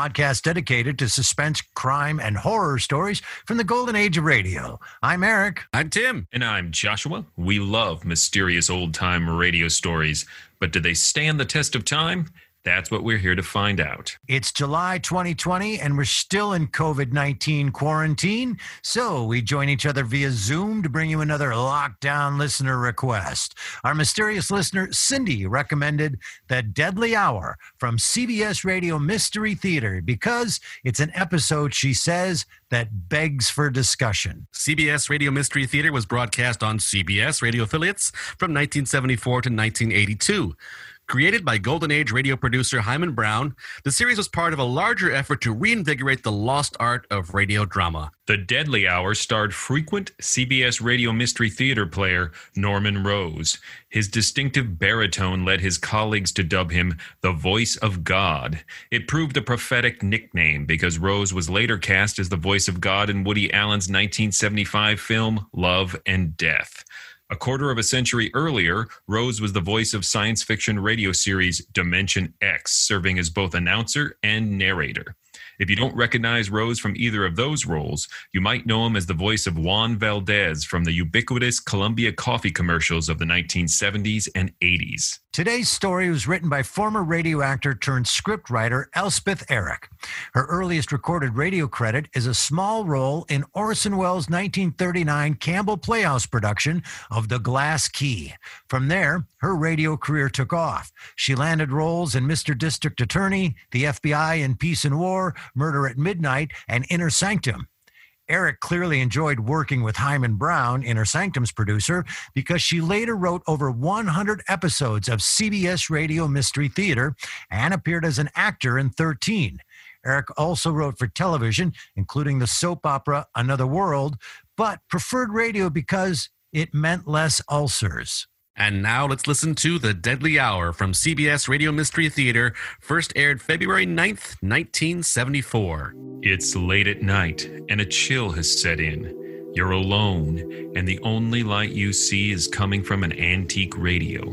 podcast dedicated to suspense, crime, and horror stories from the golden age of radio. I'm Eric. I'm Tim. And I'm Joshua. We love mysterious old time radio stories, but do they stand the test of time? That's what we're here to find out. It's July 2020, and we're still in COVID 19 quarantine. So we join each other via Zoom to bring you another lockdown listener request. Our mysterious listener, Cindy, recommended The Deadly Hour from CBS Radio Mystery Theater because it's an episode, she says, that begs for discussion. CBS Radio Mystery Theater was broadcast on CBS radio affiliates from 1974 to 1982. Created by Golden Age radio producer Himan Brown, the series was part of a larger effort to reinvigorate the lost art of radio drama. The Deadly Hour starred frequent CBS Radio Mystery Theater player Norman Rose. His distinctive baritone led his colleagues to dub him the voice of God. It proved a prophetic nickname because Rose was later cast as the voice of God in Woody Allen's 1975 film Love and Death. A quarter of a century earlier, Rose was the voice of science fiction radio series Dimension X, serving as both announcer and narrator. If you don't recognize Rose from either of those roles, you might know him as the voice of Juan Valdez from the ubiquitous Colombia coffee commercials of the 1970s and 80s. Today's story was written by former radio actor turned scriptwriter Elspeth Eric. Her earliest recorded radio credit is a small role in Orson Welles' 1939 Campbell Playhouse production of The Glass Key. From there, her radio career took off. She landed roles in Mr. District Attorney, the FBI in Peace and War, Murder at Midnight, and Inner Sanctum. Eric clearly enjoyed working with Himan Brown, Inner Sanctum's producer, because she later wrote over 100 episodes of CBS Radio Mystery Theater and appeared as an actor in 13. Eric also wrote for television, including the soap opera Another World, but preferred radio because it meant less ulcers. And now let's listen to The Deadly Hour from CBS Radio Mystery Theater, first aired February 9th, 1974. It's late at night, and a chill has set in. You're alone, and the only light you see is coming from an antique radio.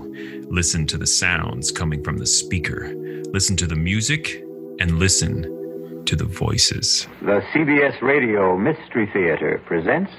Listen to the sounds coming from the speaker. Listen to the music, and listen to the voices. The CBS Radio Mystery Theater presents.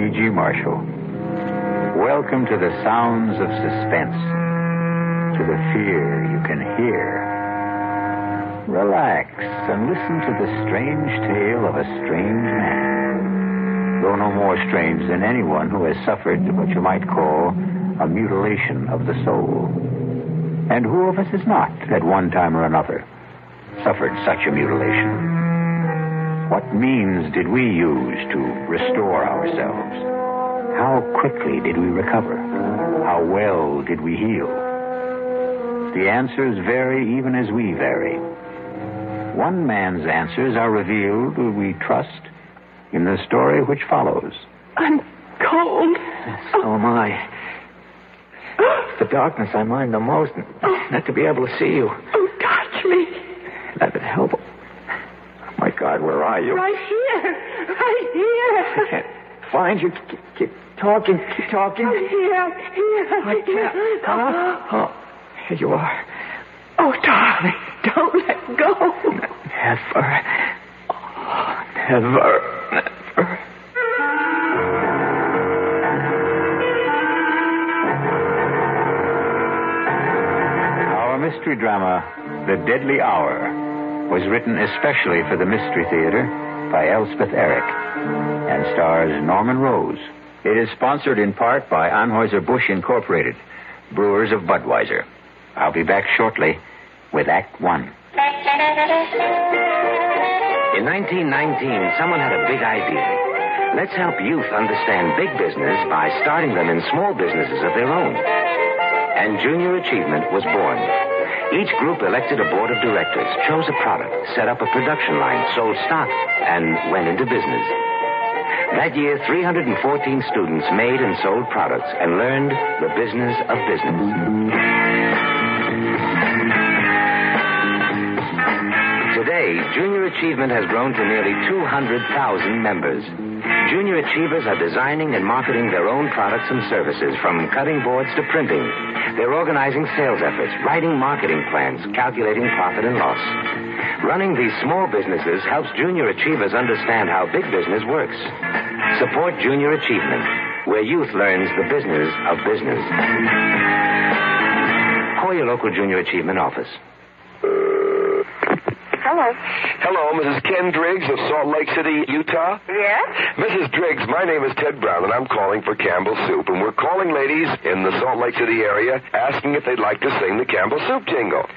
E.G. Marshall. Welcome to the sounds of suspense, to the fear you can hear. Relax and listen to the strange tale of a strange man. Though no more strange than anyone who has suffered what you might call a mutilation of the soul. And who of us has not, at one time or another, suffered such a mutilation? What means did we use to restore ourselves? How quickly did we recover? How well did we heal? The answers vary even as we vary. One man's answers are revealed, we trust, in the story which follows. I'm cold. So am I. It's the darkness I mind the most. Not to be able to see you. Oh, touch me. That would help. My God, where are you? Right here. Right here. I can't find you. Keep, keep talking. Keep talking. I'm here. Here. I can't. Here. Huh? Oh, here you are. Oh, darling, don't let go. Never. Oh, never. Never. Our mystery drama, The Deadly Hour, was written especially for the Mystery Theater by Elspeth Eric and stars Norman Rose. It is sponsored in part by Anheuser-Busch Incorporated, brewers of Budweiser. I'll be back shortly with Act One. In 1919, someone had a big idea. Let's help youth understand big business by starting them in small businesses of their own. And Junior Achievement was born. Each group elected a board of directors, chose a product, set up a production line, sold stock, and went into business. That year, 314 students made and sold products and learned the business of business. Today, Junior Achievement has grown to nearly 200,000 members. Junior Achievers are designing and marketing their own products and services, from cutting boards to printing. They're organizing sales efforts, writing marketing plans, calculating profit and loss. Running these small businesses helps Junior Achievers understand how big business works. Support Junior Achievement, where youth learns the business of business. Call your local Junior Achievement office. Hello. Hello, Mrs. Ken Driggs of Salt Lake City, Utah. Yes? Mrs. Driggs, my name is Ted Brown, and I'm calling for Campbell Soup. And we're calling ladies in the Salt Lake City area asking if they'd like to sing the Campbell Soup jingle.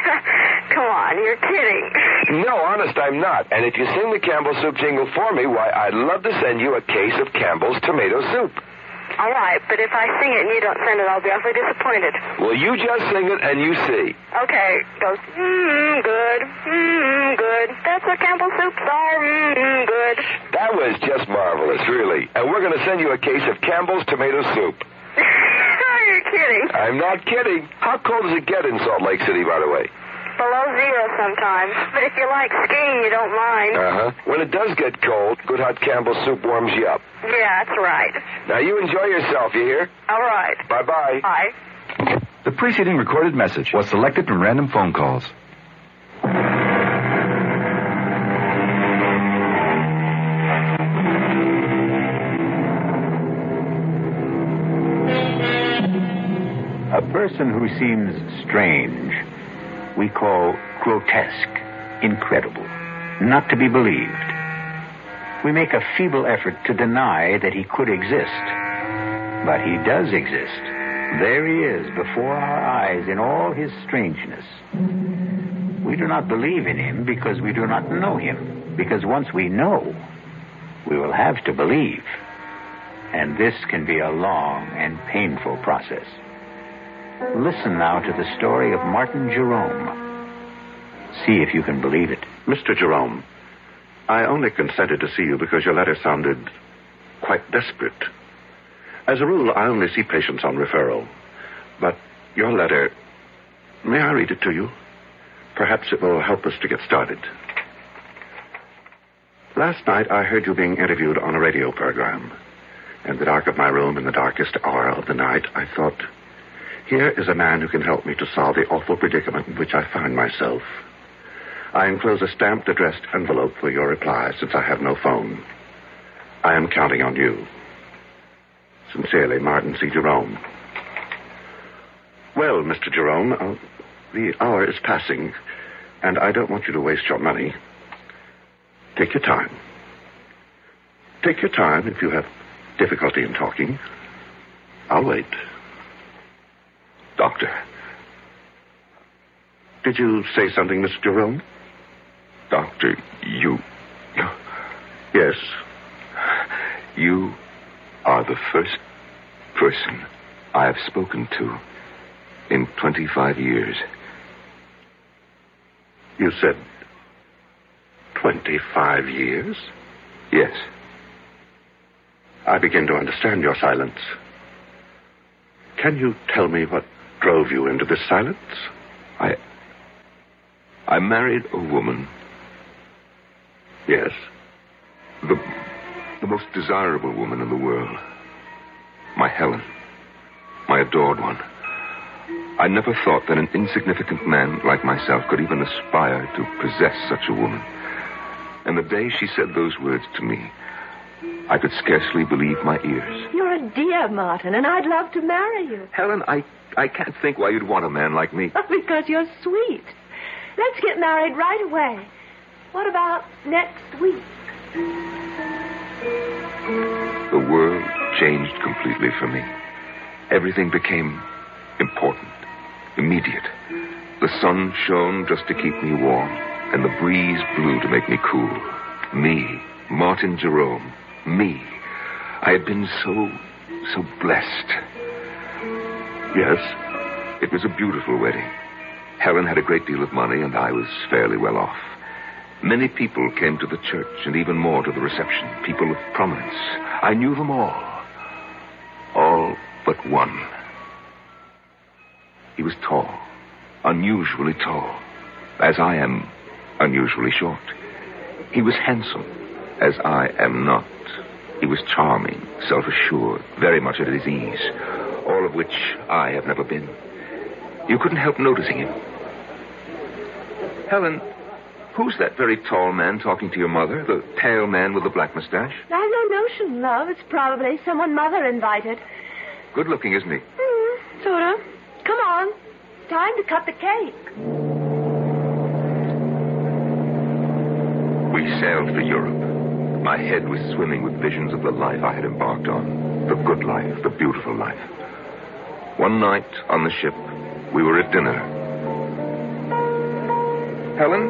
Come on, you're kidding. No, honest, I'm not. And if you sing the Campbell Soup jingle for me, why, I'd love to send you a case of Campbell's tomato soup. All right, but if I sing it and you don't send it, I'll be awfully disappointed. Well, you just sing it and you see. Okay, goes, mmm, good, mmm, good. That's what Campbell soups are, mmm, good. That was just marvelous, really. And we're going to send you a case of Campbell's tomato soup. Are you're kidding. I'm not kidding. How cold does it get in Salt Lake City, by the way? Below zero sometimes. But if you like skiing, you don't mind. Uh huh. When it does get cold, good hot Campbell soup warms you up. yeah, that's right. Now you enjoy yourself, you hear? All right. Bye bye. Bye. The preceding recorded message was selected from random phone calls. A person who seems strange, we call grotesque, incredible, not to be believed. We make a feeble effort to deny that he could exist. But he does exist. There he is before our eyes in all his strangeness. We do not believe in him because we do not know him. Because once we know, we will have to believe. And this can be a long and painful process. Listen now to the story of Martin Jerome. See if you can believe it. Mr. Jerome, I only consented to see you because your letter sounded quite desperate. As a rule, I only see patients on referral. But your letter, may I read it to you? Perhaps it will help us to get started. Last night, I heard you being interviewed on a radio program. In the dark of my room, in the darkest hour of the night, I thought, here is a man who can help me to solve the awful predicament in which I find myself. I enclose a stamped addressed envelope for your reply since I have no phone. I am counting on you. Sincerely, Martin C. Jerome. Well, Mr. Jerome, uh, the hour is passing, and I don't want you to waste your money. Take your time. Take your time if you have difficulty in talking. I'll wait. Doctor. Did you say something, Mr. Jerome? Doctor, you. Yes. You are the first person I have spoken to in 25 years. You said 25 years? Yes. I begin to understand your silence. Can you tell me what drove you into this silence? I. I married a woman. Yes. The. the most desirable woman in the world. My Helen. My adored one. I never thought that an insignificant man like myself could even aspire to possess such a woman. And the day she said those words to me, I could scarcely believe my ears. You're a dear, Martin, and I'd love to marry you. Helen, I, I can't think why you'd want a man like me. because you're sweet. Let's get married right away. What about next week? The world changed completely for me. Everything became important, immediate. The sun shone just to keep me warm, and the breeze blew to make me cool. Me, Martin Jerome, me. I had been so, so blessed. Yes, it was a beautiful wedding. Helen had a great deal of money, and I was fairly well off. Many people came to the church, and even more to the reception. People of prominence. I knew them all. All but one. He was tall, unusually tall, as I am unusually short. He was handsome, as I am not. He was charming, self assured, very much at his ease, all of which I have never been. You couldn't help noticing him. Helen, who's that very tall man talking to your mother? The pale man with the black mustache? I've no notion, love. It's probably someone Mother invited. Good looking, isn't he? Hmm, sort of. Come on. Time to cut the cake. We sailed for Europe. My head was swimming with visions of the life I had embarked on. The good life, the beautiful life. One night on the ship, we were at dinner. Helen,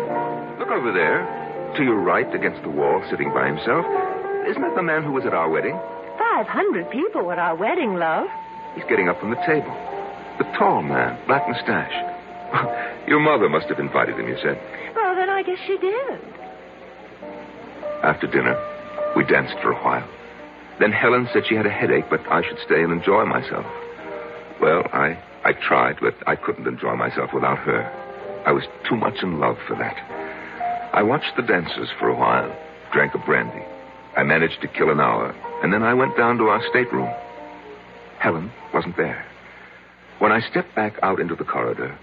look over there. To your right, against the wall, sitting by himself. Isn't that the man who was at our wedding? Five hundred people at our wedding, love. He's getting up from the table. The tall man, black mustache. Your mother must have invited him, you said. Well, then I guess she did. After dinner, we danced for a while. Then Helen said she had a headache, but I should stay and enjoy myself. Well, I, I tried, but I couldn't enjoy myself without her. I was too much in love for that. I watched the dancers for a while, drank a brandy. I managed to kill an hour, and then I went down to our stateroom. Helen wasn't there. When I stepped back out into the corridor,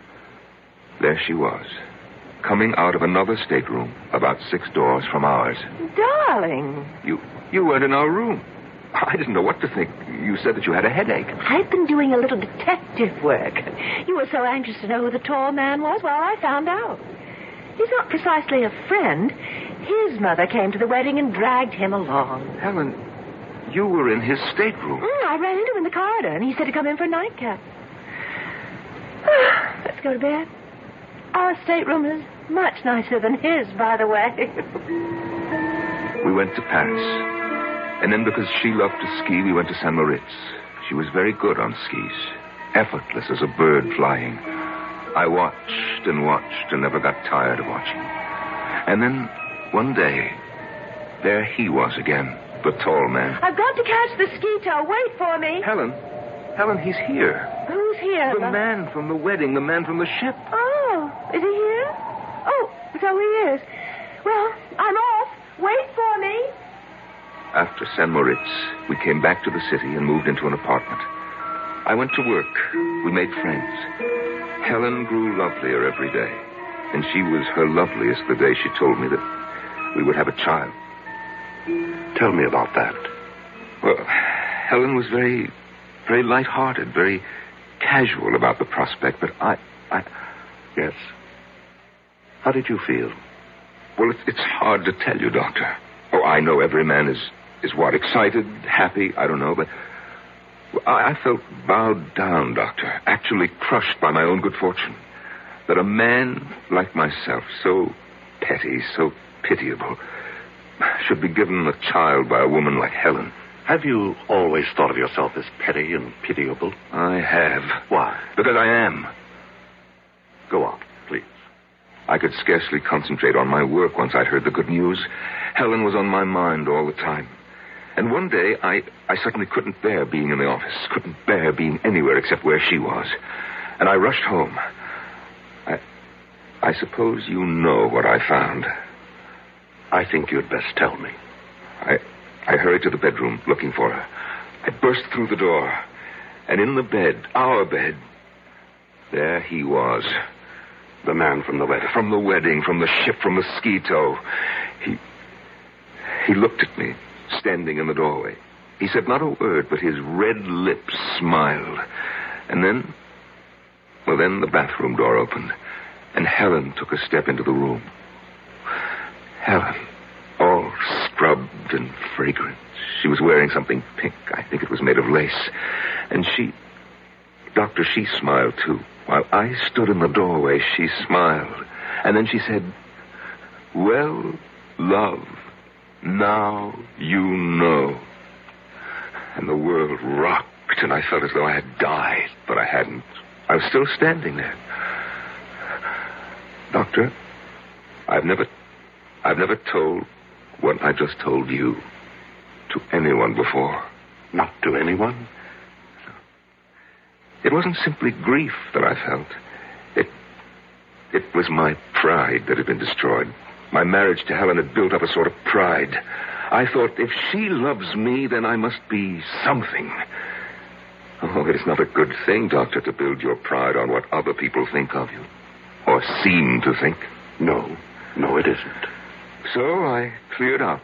there she was, coming out of another stateroom about six doors from ours. Darling. You you weren't in our room. I didn't know what to think. You said that you had a headache. I've been doing a little detective work. You were so anxious to know who the tall man was. Well, I found out. He's not precisely a friend. His mother came to the wedding and dragged him along. Helen, you were in his stateroom. Mm, I ran into him in the corridor, and he said to come in for a nightcap. Let's go to bed. Our stateroom is much nicer than his, by the way. We went to Paris. And then because she loved to ski, we went to St. Moritz. She was very good on skis, effortless as a bird flying. I watched and watched and never got tired of watching. And then one day, there he was again, the tall man. I've got to catch the ski tow. Wait for me. Helen, Helen, he's here. Who's here? The man from the wedding, the man from the ship. Oh, is he here? So he is. Well, I'm off. Wait for me. After St. Moritz, we came back to the city and moved into an apartment. I went to work. We made friends. Helen grew lovelier every day, and she was her loveliest the day she told me that we would have a child. Tell me about that. Well, Helen was very, very light-hearted, very casual about the prospect, but I, I, Yes. How did you feel? well, it's, it's hard to tell you, Doctor. Oh, I know every man is, is what, excited, happy, I don't know, but I, I felt bowed down, Doctor, actually crushed by my own good fortune. That a man like myself, so petty, so pitiable, should be given a child by a woman like Helen. Have you always thought of yourself as petty and pitiable? I have. Why? Because I am. Go on. I could scarcely concentrate on my work once I'd heard the good news. Helen was on my mind all the time. And one day, I, I suddenly couldn't bear being in the office, couldn't bear being anywhere except where she was. And I rushed home. I, I suppose you know what I found. I think you'd best tell me. I, I hurried to the bedroom looking for her. I burst through the door. And in the bed, our bed, there he was. The man from the wedding. From the wedding, from the ship, from tow. He. He looked at me, standing in the doorway. He said not a word, but his red lips smiled. And then. Well, then the bathroom door opened, and Helen took a step into the room. Helen, all scrubbed and fragrant. She was wearing something pink. I think it was made of lace. And she. Doctor, she smiled too. While I stood in the doorway, she smiled. And then she said, Well, love, now you know. And the world rocked, and I felt as though I had died, but I hadn't. I was still standing there. Doctor, I've never I've never told what I just told you to anyone before. Not to anyone? It wasn't simply grief that I felt. It it was my pride that had been destroyed. My marriage to Helen had built up a sort of pride. I thought if she loves me, then I must be something. Oh, it is not a good thing, Doctor, to build your pride on what other people think of you. Or seem to think. No. No, it isn't. So I cleared out.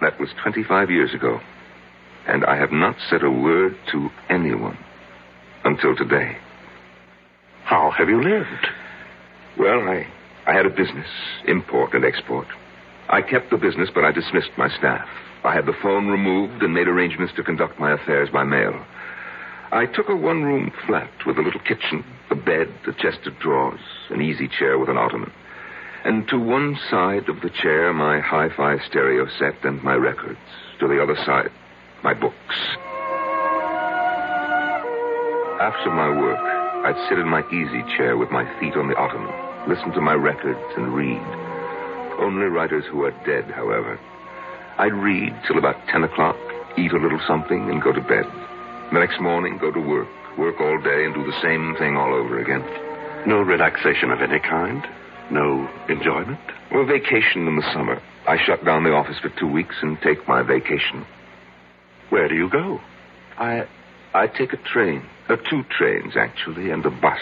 That was 25 years ago. And I have not said a word to anyone until today. How have you lived? Well, I, I had a business, import and export. I kept the business, but I dismissed my staff. I had the phone removed and made arrangements to conduct my affairs by mail. I took a one room flat with a little kitchen, a bed, a chest of drawers, an easy chair with an ottoman. And to one side of the chair, my hi fi stereo set and my records. To the other side, my books. After my work, I'd sit in my easy chair with my feet on the ottoman, listen to my records, and read. Only writers who are dead, however. I'd read till about 10 o'clock, eat a little something, and go to bed. The next morning, go to work, work all day, and do the same thing all over again. No relaxation of any kind? No enjoyment? Well, vacation in the summer. I shut down the office for two weeks and take my vacation. Where do you go? I I take a train, uh, two trains actually, and a bus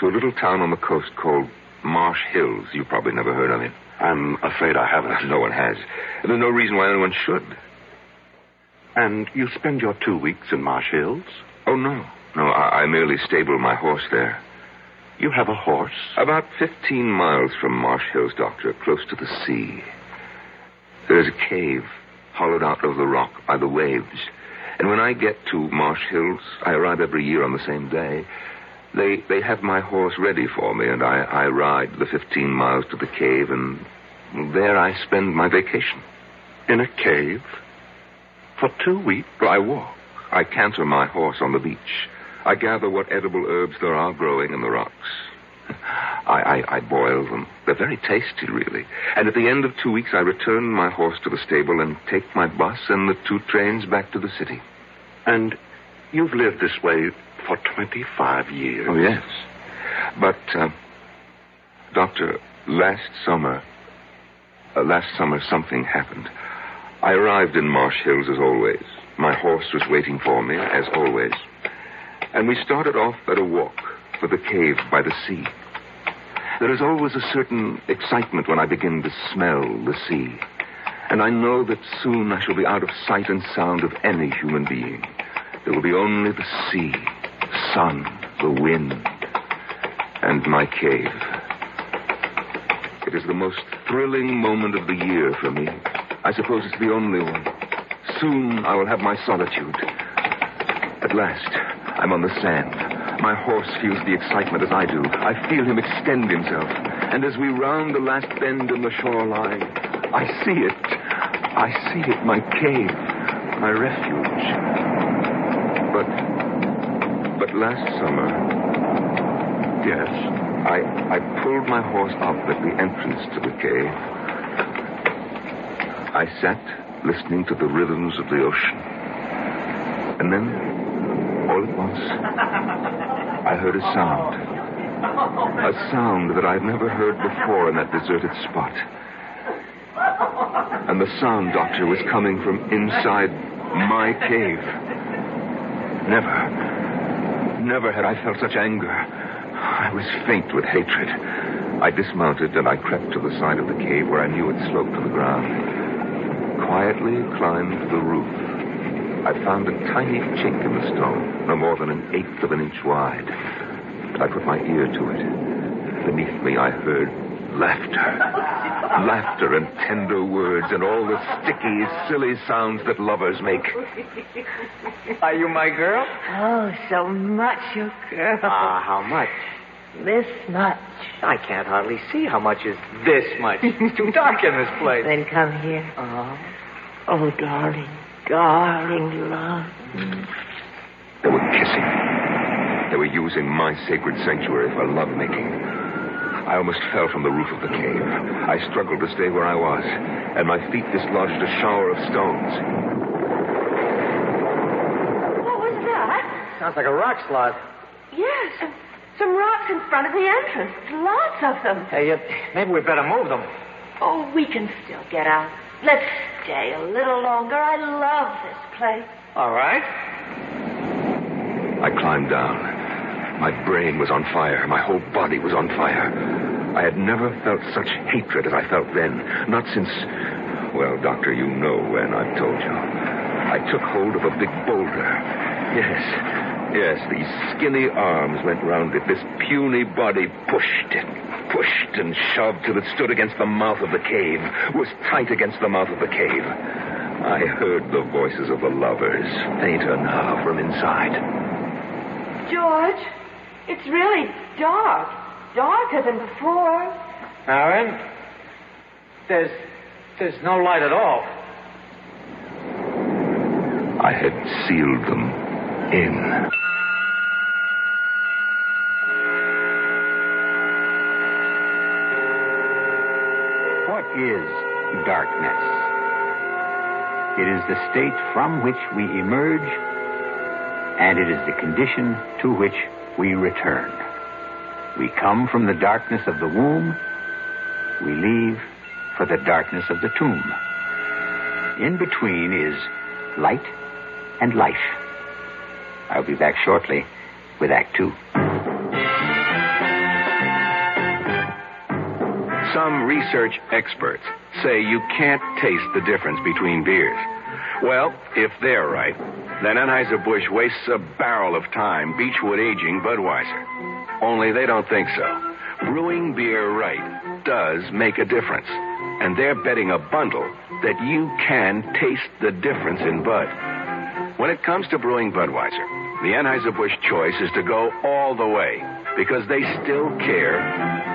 to a little town on the coast called Marsh Hills. You probably never heard of it. I'm afraid I haven't. No one has. And there's no reason why anyone should. And you spend your two weeks in Marsh Hills? Oh no, no. I, I merely stable my horse there. You have a horse? About 15 miles from Marsh Hills, Doctor, close to the sea. There's a cave hollowed out of the rock by the waves. And when I get to Marsh Hills, I arrive every year on the same day. They they have my horse ready for me, and I, I ride the 15 miles to the cave, and there I spend my vacation. In a cave? For two weeks? I walk. I canter my horse on the beach. I gather what edible herbs there are growing in the rocks. I, I, I boil them. They're very tasty, really. And at the end of two weeks, I return my horse to the stable and take my bus and the two trains back to the city. And you've lived this way for 25 years. Oh, yes. But, uh, Doctor, last summer, uh, last summer something happened. I arrived in Marsh Hills as always. My horse was waiting for me, as always. And we started off at a walk for the cave by the sea. There is always a certain excitement when I begin to smell the sea. And I know that soon I shall be out of sight and sound of any human being. There will be only the sea, the sun, the wind, and my cave. It is the most thrilling moment of the year for me. I suppose it's the only one. Soon I will have my solitude. At last, I'm on the sand. My horse feels the excitement as I do. I feel him extend himself. And as we round the last bend in the shoreline, I see it. I see it, my cave, my refuge. But, but last summer, yes, I, I pulled my horse up at the entrance to the cave. I sat listening to the rhythms of the ocean. And then, all at once, I heard a sound. A sound that I'd never heard before in that deserted spot. And the sound, Doctor, was coming from inside my cave. Never, never had I felt such anger. I was faint with hatred. I dismounted and I crept to the side of the cave where I knew it sloped to the ground. Quietly climbed the roof. I found a tiny chink in the stone, no more than an eighth of an inch wide. I put my ear to it. Beneath me, I heard laughter. Laughter and tender words and all the sticky, silly sounds that lovers make. Are you my girl? Oh, so much, your girl. Ah, how much? This much. I can't hardly see how much is this much. It's too dark in this place. Then come here. Uh-huh. Oh, darling, darling love. They were kissing. They were using my sacred sanctuary for lovemaking. I almost fell from the roof of the cave. I struggled to stay where I was, and my feet dislodged a shower of stones. What was that? Sounds like a rock slide. Yes, some, some rocks in front of the entrance. Lots of them. Hey, uh, maybe we better move them. Oh, we can still get out. Let's stay a little longer. I love this place. All right. I climbed down. My brain was on fire. My whole body was on fire. I had never felt such hatred as I felt then. Not since. Well, Doctor, you know when I've told you. I took hold of a big boulder. Yes, yes, these skinny arms went round it. This puny body pushed it, pushed and shoved till it stood against the mouth of the cave, was tight against the mouth of the cave. I heard the voices of the lovers, fainter now from inside. George, it's really dark. Darker than before. Aaron, there's there's no light at all. I had sealed them in. Is darkness? It is the state from which we emerge, and it is the condition to which we return. We come from the darkness of the womb, we leave for the darkness of the tomb. In between is light and life. I'll be back shortly with Act Two. Research experts say you can't taste the difference between beers. Well, if they're right, then Anheuser-Busch wastes a barrel of time Beechwood aging Budweiser. Only they don't think so. Brewing beer right does make a difference. And they're betting a bundle that you can taste the difference in Bud. When it comes to brewing Budweiser, the Anheuser-Busch choice is to go all the way because they still care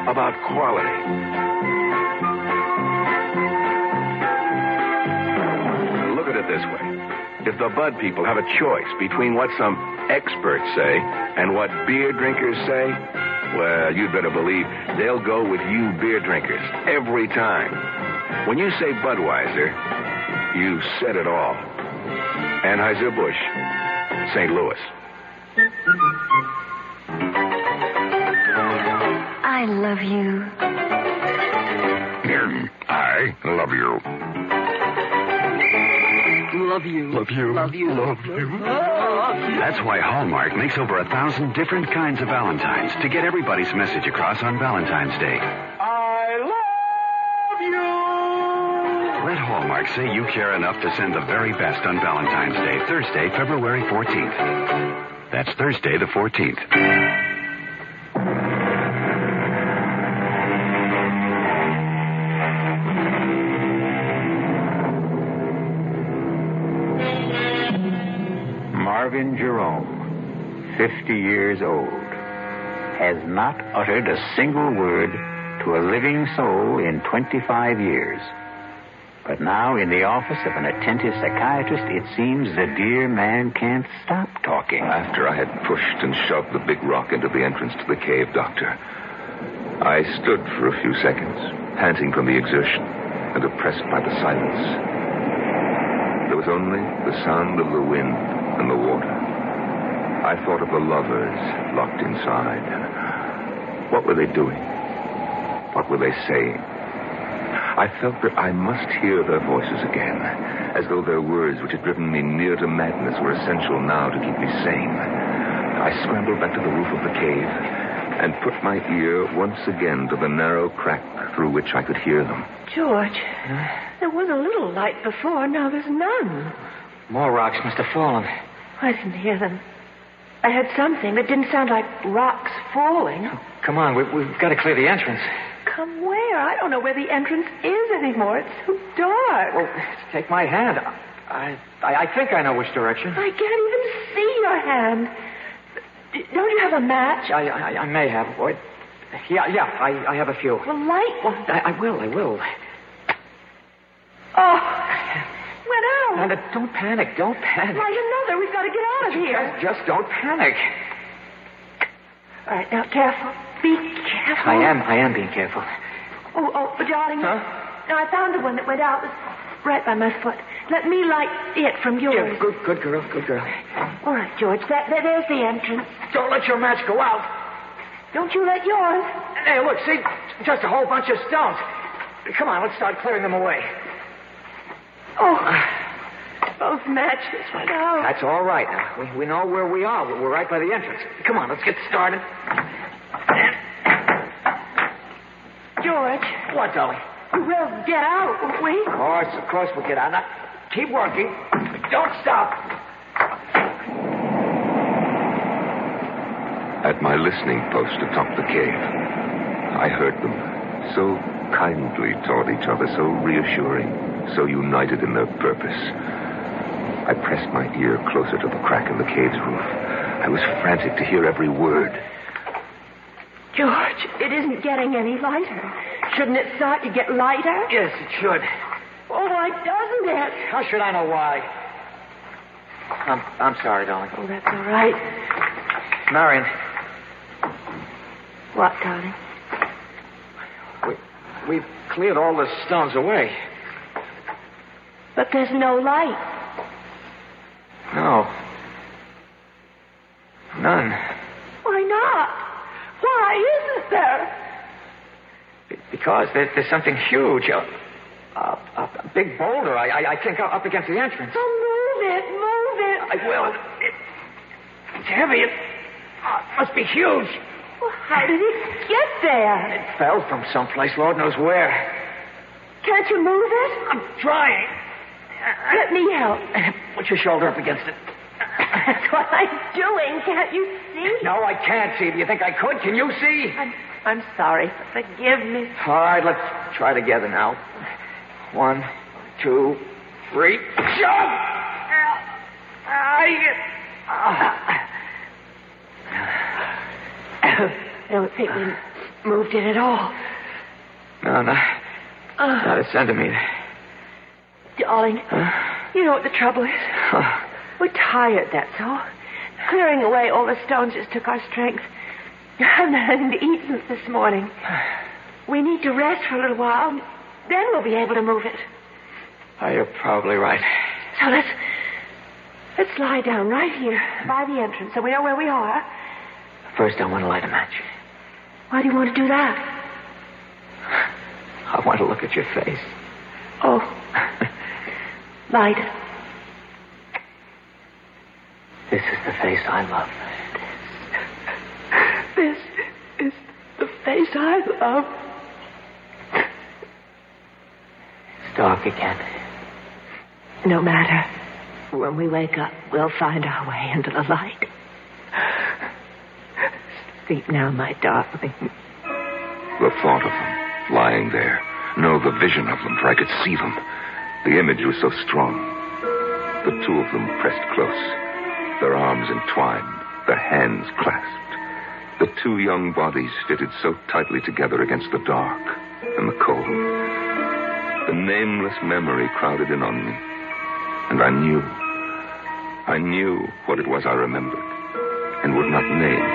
about quality. This way. If the Bud people have a choice between what some experts say and what beer drinkers say, well, you'd better believe they'll go with you beer drinkers every time. When you say Budweiser, you said it all. Anheuser-Busch, St. Louis. I love you. Mm, I love you. Love you. Love you. Love you. Love you. That's why Hallmark makes over a thousand different kinds of Valentines to get everybody's message across on Valentine's Day. I love you. Let Hallmark say you care enough to send the very best on Valentine's Day, Thursday, February 14th. That's Thursday the 14th. Marvin Jerome, 50 years old, has not uttered a single word to a living soul in 25 years. But now, in the office of an attentive psychiatrist, it seems the dear man can't stop talking. After I had pushed and shoved the big rock into the entrance to the cave, Doctor, I stood for a few seconds, panting from the exertion and oppressed by the silence. There was only the sound of the wind and the water. I thought of the lovers locked inside. What were they doing? What were they saying? I felt that I must hear their voices again, as though their words, which had driven me near to madness, were essential now to keep me sane. I scrambled back to the roof of the cave and put my ear once again to the narrow crack through which I could hear them. George, there was a little light before, now there's none. More rocks must have fallen. I didn't hear them. I heard something that didn't sound like rocks falling. Oh, come on, we, we've got to clear the entrance. Come where? I don't know where the entrance is anymore. It's so dark. Well, take my hand. I, I, I think I know which direction. I can't even see your hand. Don't you have a match? I, I, I may have, boy. Yeah, yeah, I, I have a few. Well, light one. I, I will, I will. Oh, went out. Now, don't panic, don't panic. Light another. We've got to get out of here. Just, just don't panic. All right, now careful. Be careful. I am, I am being careful. Oh, oh, but darling. Huh? No, I found the one that went out. It was right by my foot. Let me light it from yours. Yeah, good, good girl, good girl. All right, George. That, that, there's the entrance. Don't let your match go out. Don't you let yours. Hey, look, see, just a whole bunch of stones. Come on, let's start clearing them away. Oh, both matches went out. That's all right. Now, we, we know where we are. We're we're right by the entrance. Come on, let's get started. George, What, darling? we'll get out, won't we? Of course, of course we'll get out. Now, keep working. Don't stop. At my listening post atop the cave, I heard them so kindly toward each other, so reassuring, so united in their purpose. I pressed my ear closer to the crack in the cave's roof. I was frantic to hear every word. George, it isn't getting any lighter. Shouldn't it start to get lighter? Yes, it should. Oh, why doesn't it? How should I know why? I'm, I'm sorry, darling. Oh, that's all right. Marion, What, darling? we, we've cleared all the stones away. But there's no light. No. None. Why not? Why isn't there? Be- Because there's, there's something huge. A, a, a, big boulder, I, I, I think, up against the entrance. Oh, move it, move it. I will. It, it's heavy. It oh, it must be huge. Well, how did it get there? It fell from someplace, Lord knows where. Can't you move it? I'm trying. Let me help. Put your shoulder up against it. That's what I'm doing. Can't you see? No, I can't see. Do you think I could? Can you see? I'm, I'm sorry. Forgive me. All right, let's try together now. One, two, three. Jump! I. I don't think we moved it at all. No, no. Not a centimeter. Darling, you know what the trouble is? We're tired, that's all. Clearing away all the stones just took our strength. I haven't had anything to eat since this morning. We need to rest for a little while. Then we'll be able to move it. Oh, you're probably right. So let's let's lie down right here by the entrance so we know where we are. First, I want to light a match. Why do you want to do that? I want to look at your face. Oh. Light. This is the face I love. This is the face I love. It's dark again. No matter. When we wake up, we'll find our way into the light. Sleep now, my darling. The thought of them lying there. No, the vision of them, for I could see them. The image was so strong. The two of them pressed close, their arms entwined, their hands clasped. The two young bodies fitted so tightly together against the dark and the cold. The nameless memory crowded in on me. And I knew. I knew what it was I remembered and would not name.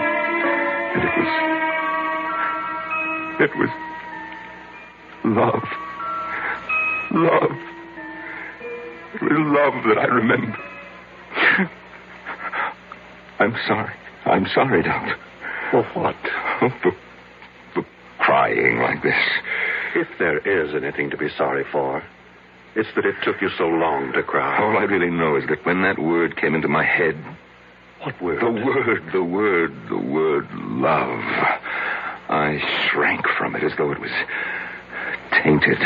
And it was. It was. Love. Love. It was love that I remember. I'm sorry. I'm sorry, Doctor. For what? Oh, for, for crying like this. If there is anything to be sorry for, it's that it took you so long to cry. All I really know is that when that word came into my head, What word? the word, the word, the word love, I shrank from it as though it was tainted,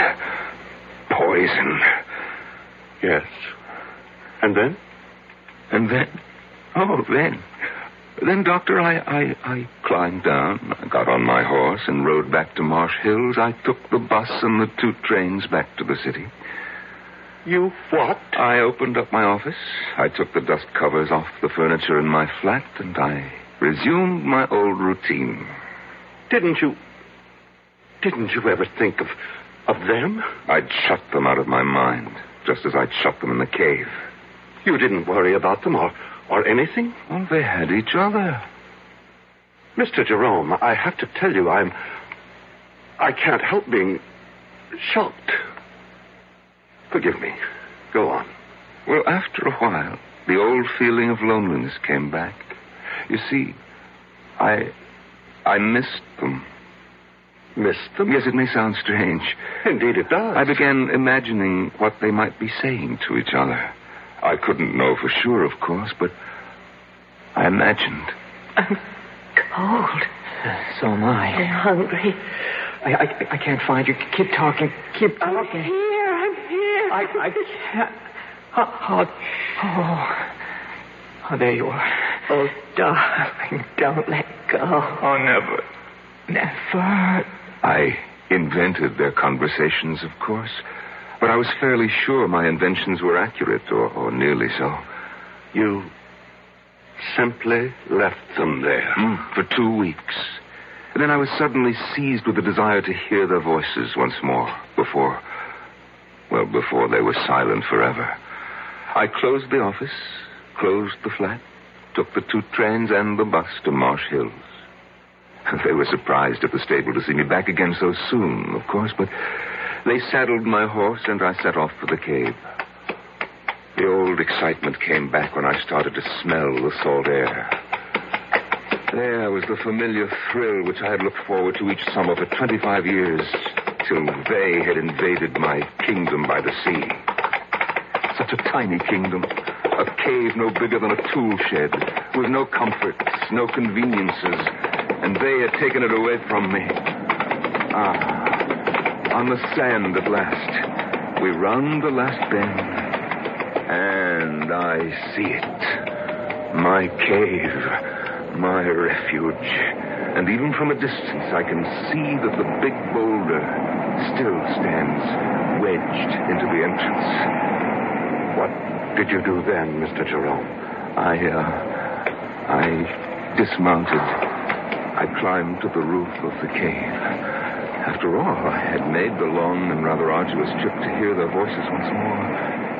poison. Yes. And then? And then, oh, then, Then, Doctor, I, I, I climbed down, I got on my horse, and rode back to Marsh Hills. I took the bus and the two trains back to the city. You what? I opened up my office. I took the dust covers off the furniture in my flat, and I resumed my old routine. Didn't you. Didn't you ever think of. of them? I'd shut them out of my mind, just as I'd shut them in the cave. You didn't worry about them or, or anything? Well, they had each other. Mr. Jerome, I have to tell you, I'm. I can't help being shocked. Forgive me. Go on. Well, after a while, the old feeling of loneliness came back. You see, I. I missed them. Missed them? Yes, it may sound strange. Indeed, it does. I began imagining what they might be saying to each other. I couldn't know for sure, of course, but I imagined. I'm cold. So am I. I'm hungry. I, I, I can't find you. Keep talking. Keep talking. I'm talking. here. I'm here. I, I can't. Oh, oh, oh. Oh, there you are. Oh, darling, don't let go. Oh, never. Never. I invented their conversations, of course, but I was fairly sure my inventions were accurate, or, or nearly so. You simply left them there. Mm, for two weeks. And then I was suddenly seized with the desire to hear their voices once more before, well, before they were silent forever. I closed the office, closed the flat, took the two trains and the bus to Marsh Hills. They were surprised at the stable to see me back again so soon, of course, but they saddled my horse and I set off for the cave. The old excitement came back when I started to smell the salt air. There was the familiar thrill which I had looked forward to each summer for 25 years, till they had invaded my kingdom by the sea. Such a tiny kingdom, a cave no bigger than a tool shed, with no comforts, no conveniences, and they had taken it away from me. Ah, on the sand at last, we round the last bend, and I see it. My cave, my refuge. And even from a distance, I can see that the big boulder still stands wedged into the entrance. What did you do then, Mr. Jerome? I, uh, I dismounted. I climbed to the roof of the cave. After all, I had made the long and rather arduous trip to hear their voices once more,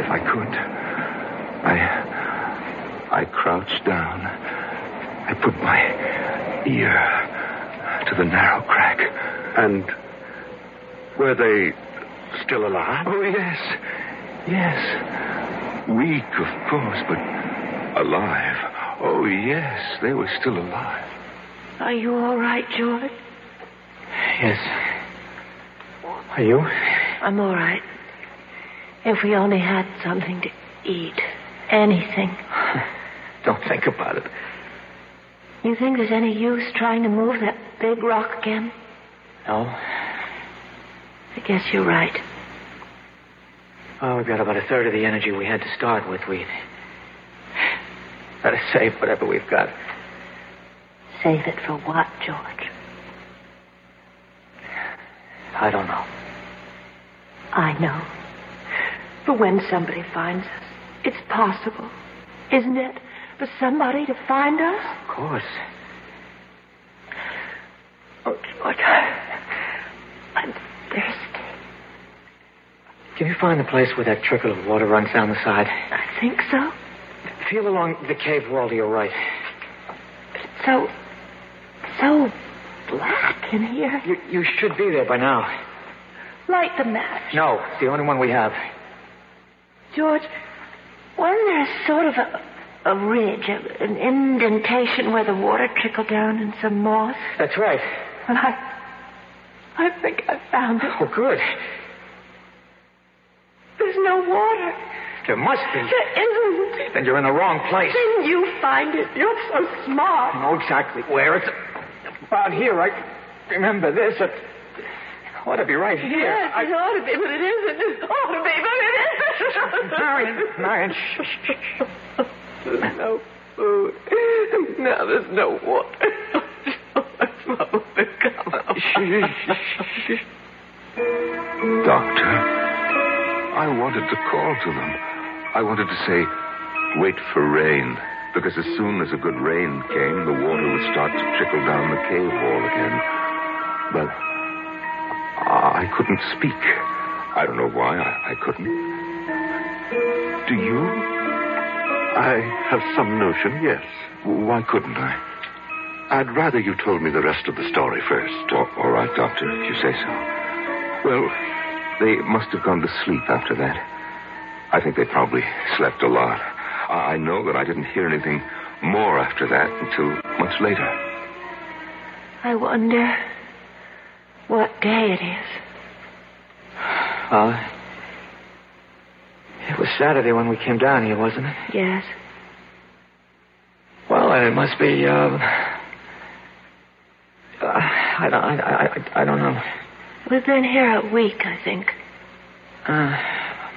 if I could. I, I crouched down. I put my ear to the narrow crack. And were they still alive? Oh, yes. Yes. Weak, of course, but alive. Oh, yes, they were still alive. Are you all right, George? Yes. Are you? I'm all right. If we only had something to eat. Anything. Don't think about it. You think there's any use trying to move that big rock again? No? I guess you're right. Oh, we've got about a third of the energy we had to start with. We better save whatever we've got. Save it for what, George? I don't know. I know. For when somebody finds us, it's possible, isn't it, for somebody to find us? Of course. Oh, George, I'm thirsty. Can you find the place where that trickle of water runs down the side? I think so. Feel along the cave wall to your right. So, so black in here. You, you should be there by now. Light the match. No, it's the only one we have. George, wasn't there a sort of a, a ridge, a, an indentation where the water trickled down in some moss? That's right. And I, I think I found it. Oh, good. There's no water. There must be. There isn't. Then you're in the wrong place. Didn't you find it? You're so smart. I know exactly where. It's about here. I remember this. It ought to be right here. Yes, I... it ought to be, but it isn't. It ought to be, but it isn't. Marion, Marion, shh, shh, shh. No, food. Now there's no water. What become of Doctor, I wanted to call to them. I wanted to say, wait for rain, because as soon as a good rain came, the water would start to trickle down the cave wall again. But I couldn't speak. I don't know why I, I couldn't. Do you? I have some notion, yes. Why couldn't I? I'd rather you told me the rest of the story first. Oh, all right, Doctor, if you say so. Well, they must have gone to sleep after that. I think they probably slept a lot. I I know that I didn't hear anything more after that until much later. I wonder what day it is. Well, it was Saturday when we came down here, wasn't it? Yes. Well, it must be, uh, uh, I, don't, I, I, I don't know. We've been here a week, I think. Uh,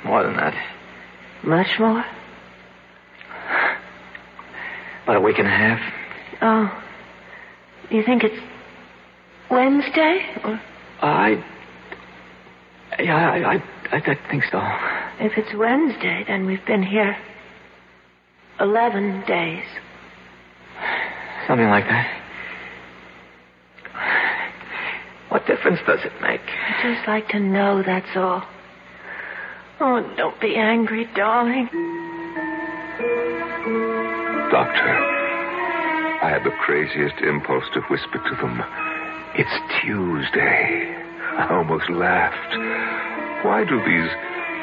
more than that. Much more? About a week and a half. Oh. You think it's Wednesday? Or I. Yeah, I, I, I, I think so. if it's Wednesday, then we've been here 11 days. Something like that. What difference does it make? I'd just like to know, that's all. Oh, don't be angry, darling. Doctor, I had the craziest impulse to whisper to them, It's Tuesday. I almost laughed. Why do these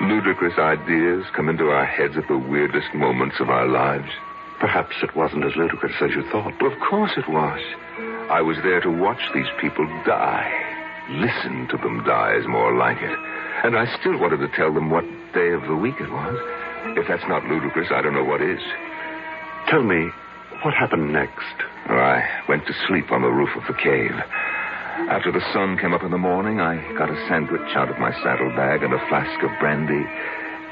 ludicrous ideas come into our heads at the weirdest moments of our lives? Perhaps it wasn't as ludicrous as you thought. Of course it was. I was there to watch these people die. Listen to them die is more like it. And I still wanted to tell them what day of the week it was. If that's not ludicrous, I don't know what is. Tell me, what happened next? Oh, I went to sleep on the roof of the cave. After the sun came up in the morning, I got a sandwich out of my saddlebag and a flask of brandy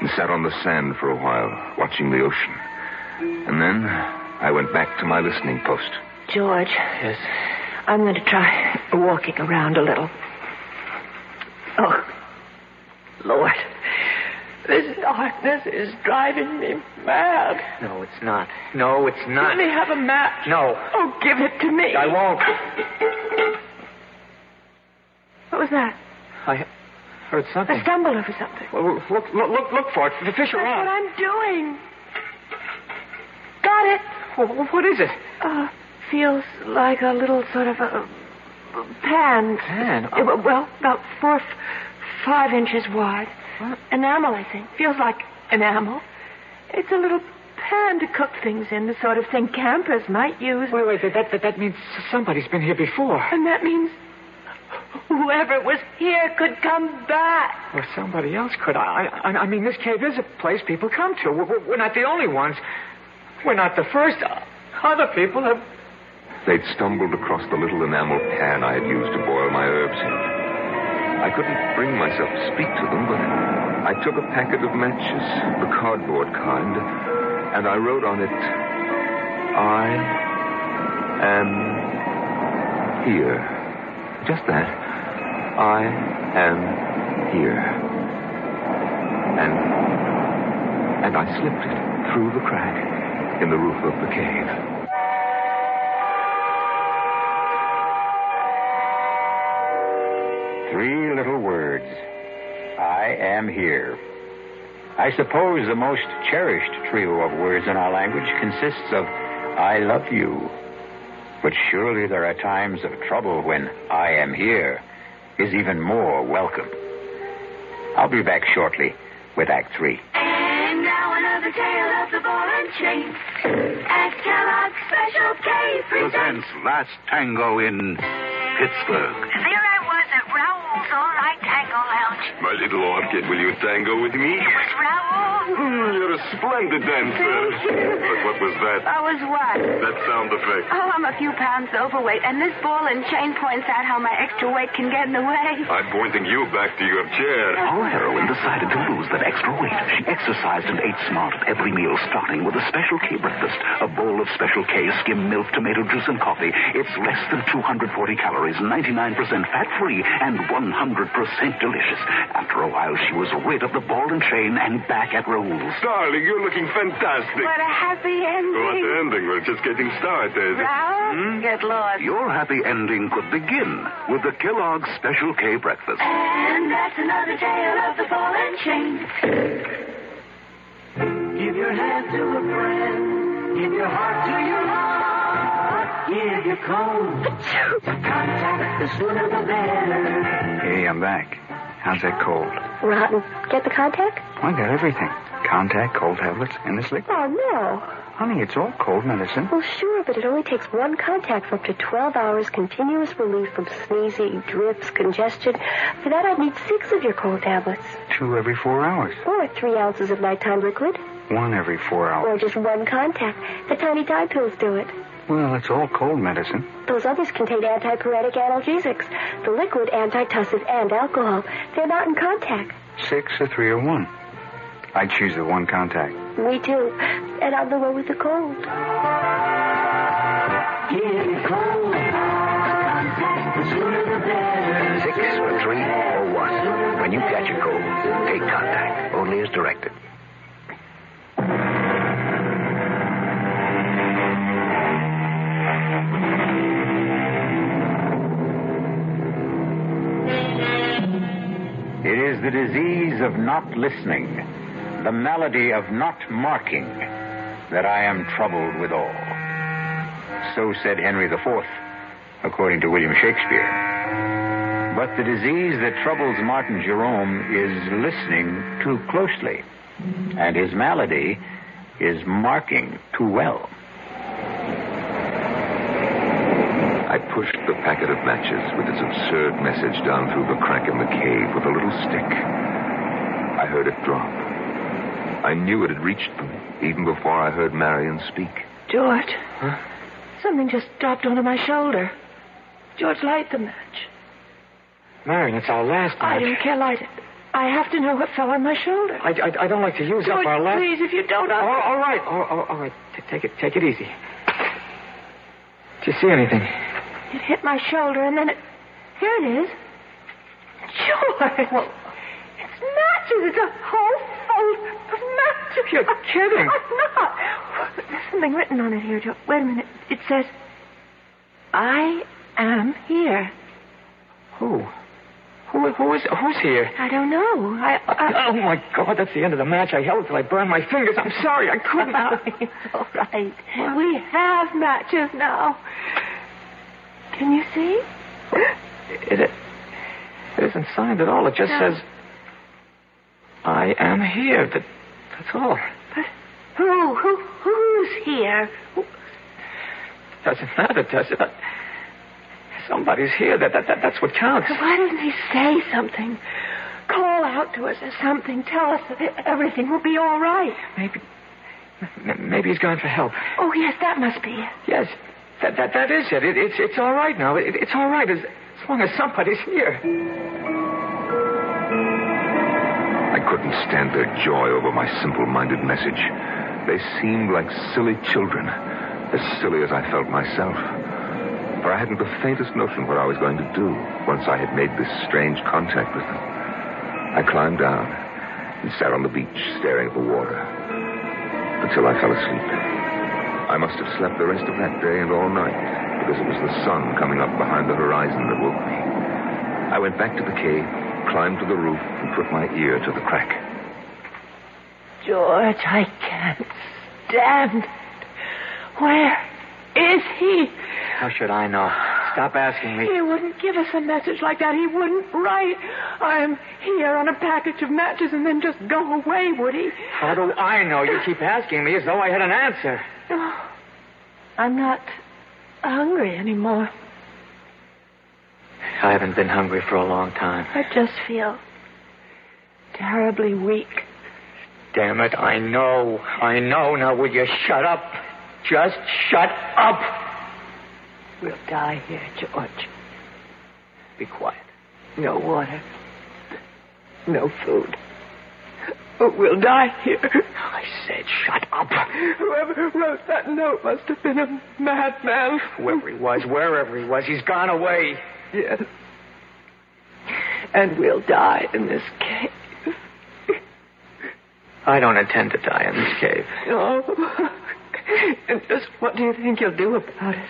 and sat on the sand for a while, watching the ocean. And then I went back to my listening post. George. Yes. I'm going to try walking around a little. Oh, Lord. This darkness is driving me mad. No, it's not. No, it's not. Let me have a match. No. Oh, give it to me. I won't. What was that? I heard something. I stumbled over something. Well, look, look, look, look for it. The fish are That's on. what I'm doing. Got it. Well, what is it? Uh, feels like a little sort of a pan. Pan? Uh, well, about four, five inches wide. Enamel, I think. Feels like enamel. It's a little pan to cook things in, the sort of thing campers might use. Wait, wait, that, that, that means somebody's been here before. And that means whoever was here could come back. Or somebody else could. I, I, I mean, this cave is a place people come to. We're, we're not the only ones. We're not the first. Other people have. They'd stumbled across the little enamel pan I had used to boil my herbs in. I couldn't bring myself to speak to them, but I took a packet of matches, the cardboard kind, and I wrote on it, I am here. Just that. I am here. And and I slipped it through the crack in the roof of the cave. Three little words. I am here. I suppose the most cherished trio of words in our language consists of I love you. But surely there are times of trouble when I am here is even more welcome. I'll be back shortly with Act Three. And now another tale of the ball and chain. At Kellogg's Special K presents. Last Tango in Pittsburgh. There I was at Raoul's All Night Tango Lounge. my little orchid, will you tango with me? Raoul. Hmm, You're a splendid dancer. But what was that? I was what? That sound effect. Oh, I'm a few pounds overweight, and this ball and chain points out how my extra weight can get in the way. I'm pointing you back to your chair. Our heroine decided to lose that extra weight. She exercised and ate smart at every meal, starting with a Special K breakfast. A bowl of Special K, skim milk, tomato juice, and coffee. It's less than 240 calories, 99% fat-free, and 100% delicious. After a while, she was rid of the ball and chain and back at Raoul's. Darling, you're looking fantastic. What a happy ending. What an ending? We're just getting started. Raoul, hmm? get lost. Your happy ending could begin with the Kellogg's Special K breakfast. And that's another tale of the ball and chain. Give your hand to a friend. Give your heart to your heart. Give your cold. Contac the sooner the better. Hey, I'm back. How's that cold? Rotten. Get the Contac? I got everything. Contac, cold tablets, and this liquid. Oh, no. Honey, it's all cold medicine. Well, sure, but it only takes one Contac for up to 12 hours continuous relief from sneezing, drips, congestion. For that, I'd need six of your cold tablets. Two every four hours. Or three ounces of nighttime liquid. One every four hours. Or just one Contac. The tiny Tide pills do it. Well, it's all cold medicine. Those others contain antipyretic analgesics. The liquid, antitussive, and alcohol. They're not in Contac. Six or three or one. I choose the one Contac. Me too. And I'm the one with the cold. Give your cold. Contac the sooner the better. Six or three or one. When you catch a cold, take Contac. Only as directed. It is the disease of not listening, the malady of not marking, that I am troubled withal. So said Henry IV, according to William Shakespeare. But the disease that troubles Martin Jerome is listening too closely, and his malady is marking too well. I pushed the packet of matches with its absurd message down through the crack in the cave with a little stick. I heard it drop. I knew it had reached them even before I heard Marion speak. George. Something just dropped onto my shoulder. George, light the match. Marion, it's our last match. I don't care, light it. I have to know what fell on my shoulder. I, I, I don't like to use George, up our last. please, if you don't, I'll... Oh, all right. Oh, oh, all right. T- take it. Take it easy. Do you see anything? It hit my shoulder, and then it... Here it is. George! Well- it's matches. It's a whole fold of matches. You're kidding. I'm not. There's something written on it here, George. Wait a minute. It says, I am here. Who? Who? Who is? Who's here? I don't know. I... I... Oh, oh my God! That's the end of the match. I held it till I burned my fingers. I'm sorry. I couldn't. it's all right. We have matches now. Can you see? It, it, it isn't signed at all. It just No. says, "I am here." That, that's all. But Who? Who? Who's here? Doesn't matter, does it? Somebody's here. That, that, that that's what counts. Why doesn't he say something? Call out to us or something. Tell us that everything will be all right. Maybe, maybe he's gone for help. Oh, yes, that must be it. Yes, that that, that is it. it it's it's all right now. It, it's all right as as long as somebody's here. I couldn't stand their joy over my simple minded message. They seemed like silly children, as silly as I felt myself. For I hadn't the faintest notion what I was going to do once I had made this strange contact with them. I climbed down and sat on the beach staring at the water until I fell asleep. I must have slept the rest of that day and all night because it was the sun coming up behind the horizon that woke me. I went back to the cave, climbed to the roof, and put my ear to the crack. George, I can't stand it. Where is he? How should I know? Stop asking me. He wouldn't give us a message like that. He wouldn't write, I'm here on a package of matches and then just go away, would he? How do I know? You keep asking me as though I had an answer. I'm not hungry anymore. I haven't been hungry for a long time. I just feel terribly weak. Damn it, I know. I know. Now, will you shut up? Just shut up. We'll die here, George. Be quiet. No water. No food. We'll die here. I said shut up. Whoever wrote that note must have been a madman. Whoever he was, wherever he was, he's gone away. Yes. And we'll die in this cave. I don't intend to die in this cave. Oh. And just what do you think you'll do about it?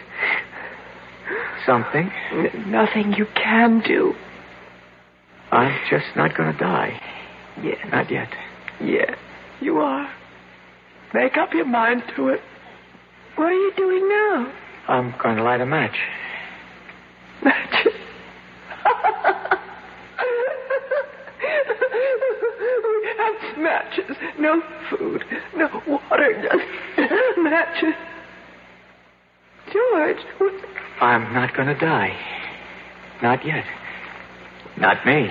Something. N- nothing you can do. I'm just not going to die. Yes. Not yet. Yes, you are. Make up your mind to it. What are you doing now? I'm going to light a match. Matches. we have matches. No food. No water. Just matches. George. What? I'm not going to die. Not yet. Not me.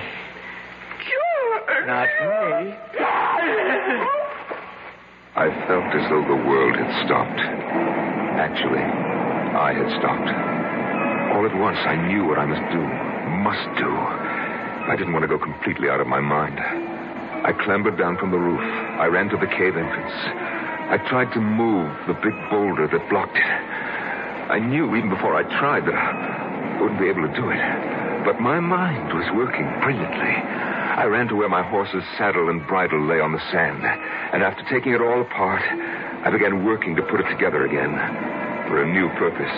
Not me. I felt as though the world had stopped. Actually, I had stopped. All at once, I knew what I must do. Must do. I didn't want to go completely out of my mind. I clambered down from the roof. I ran to the cave entrance. I tried to move the big boulder that blocked it. I knew even before I tried that I wouldn't be able to do it. But my mind was working brilliantly. I ran to where my horse's saddle and bridle lay on the sand, and after taking it all apart, I began working to put it together again for a new purpose.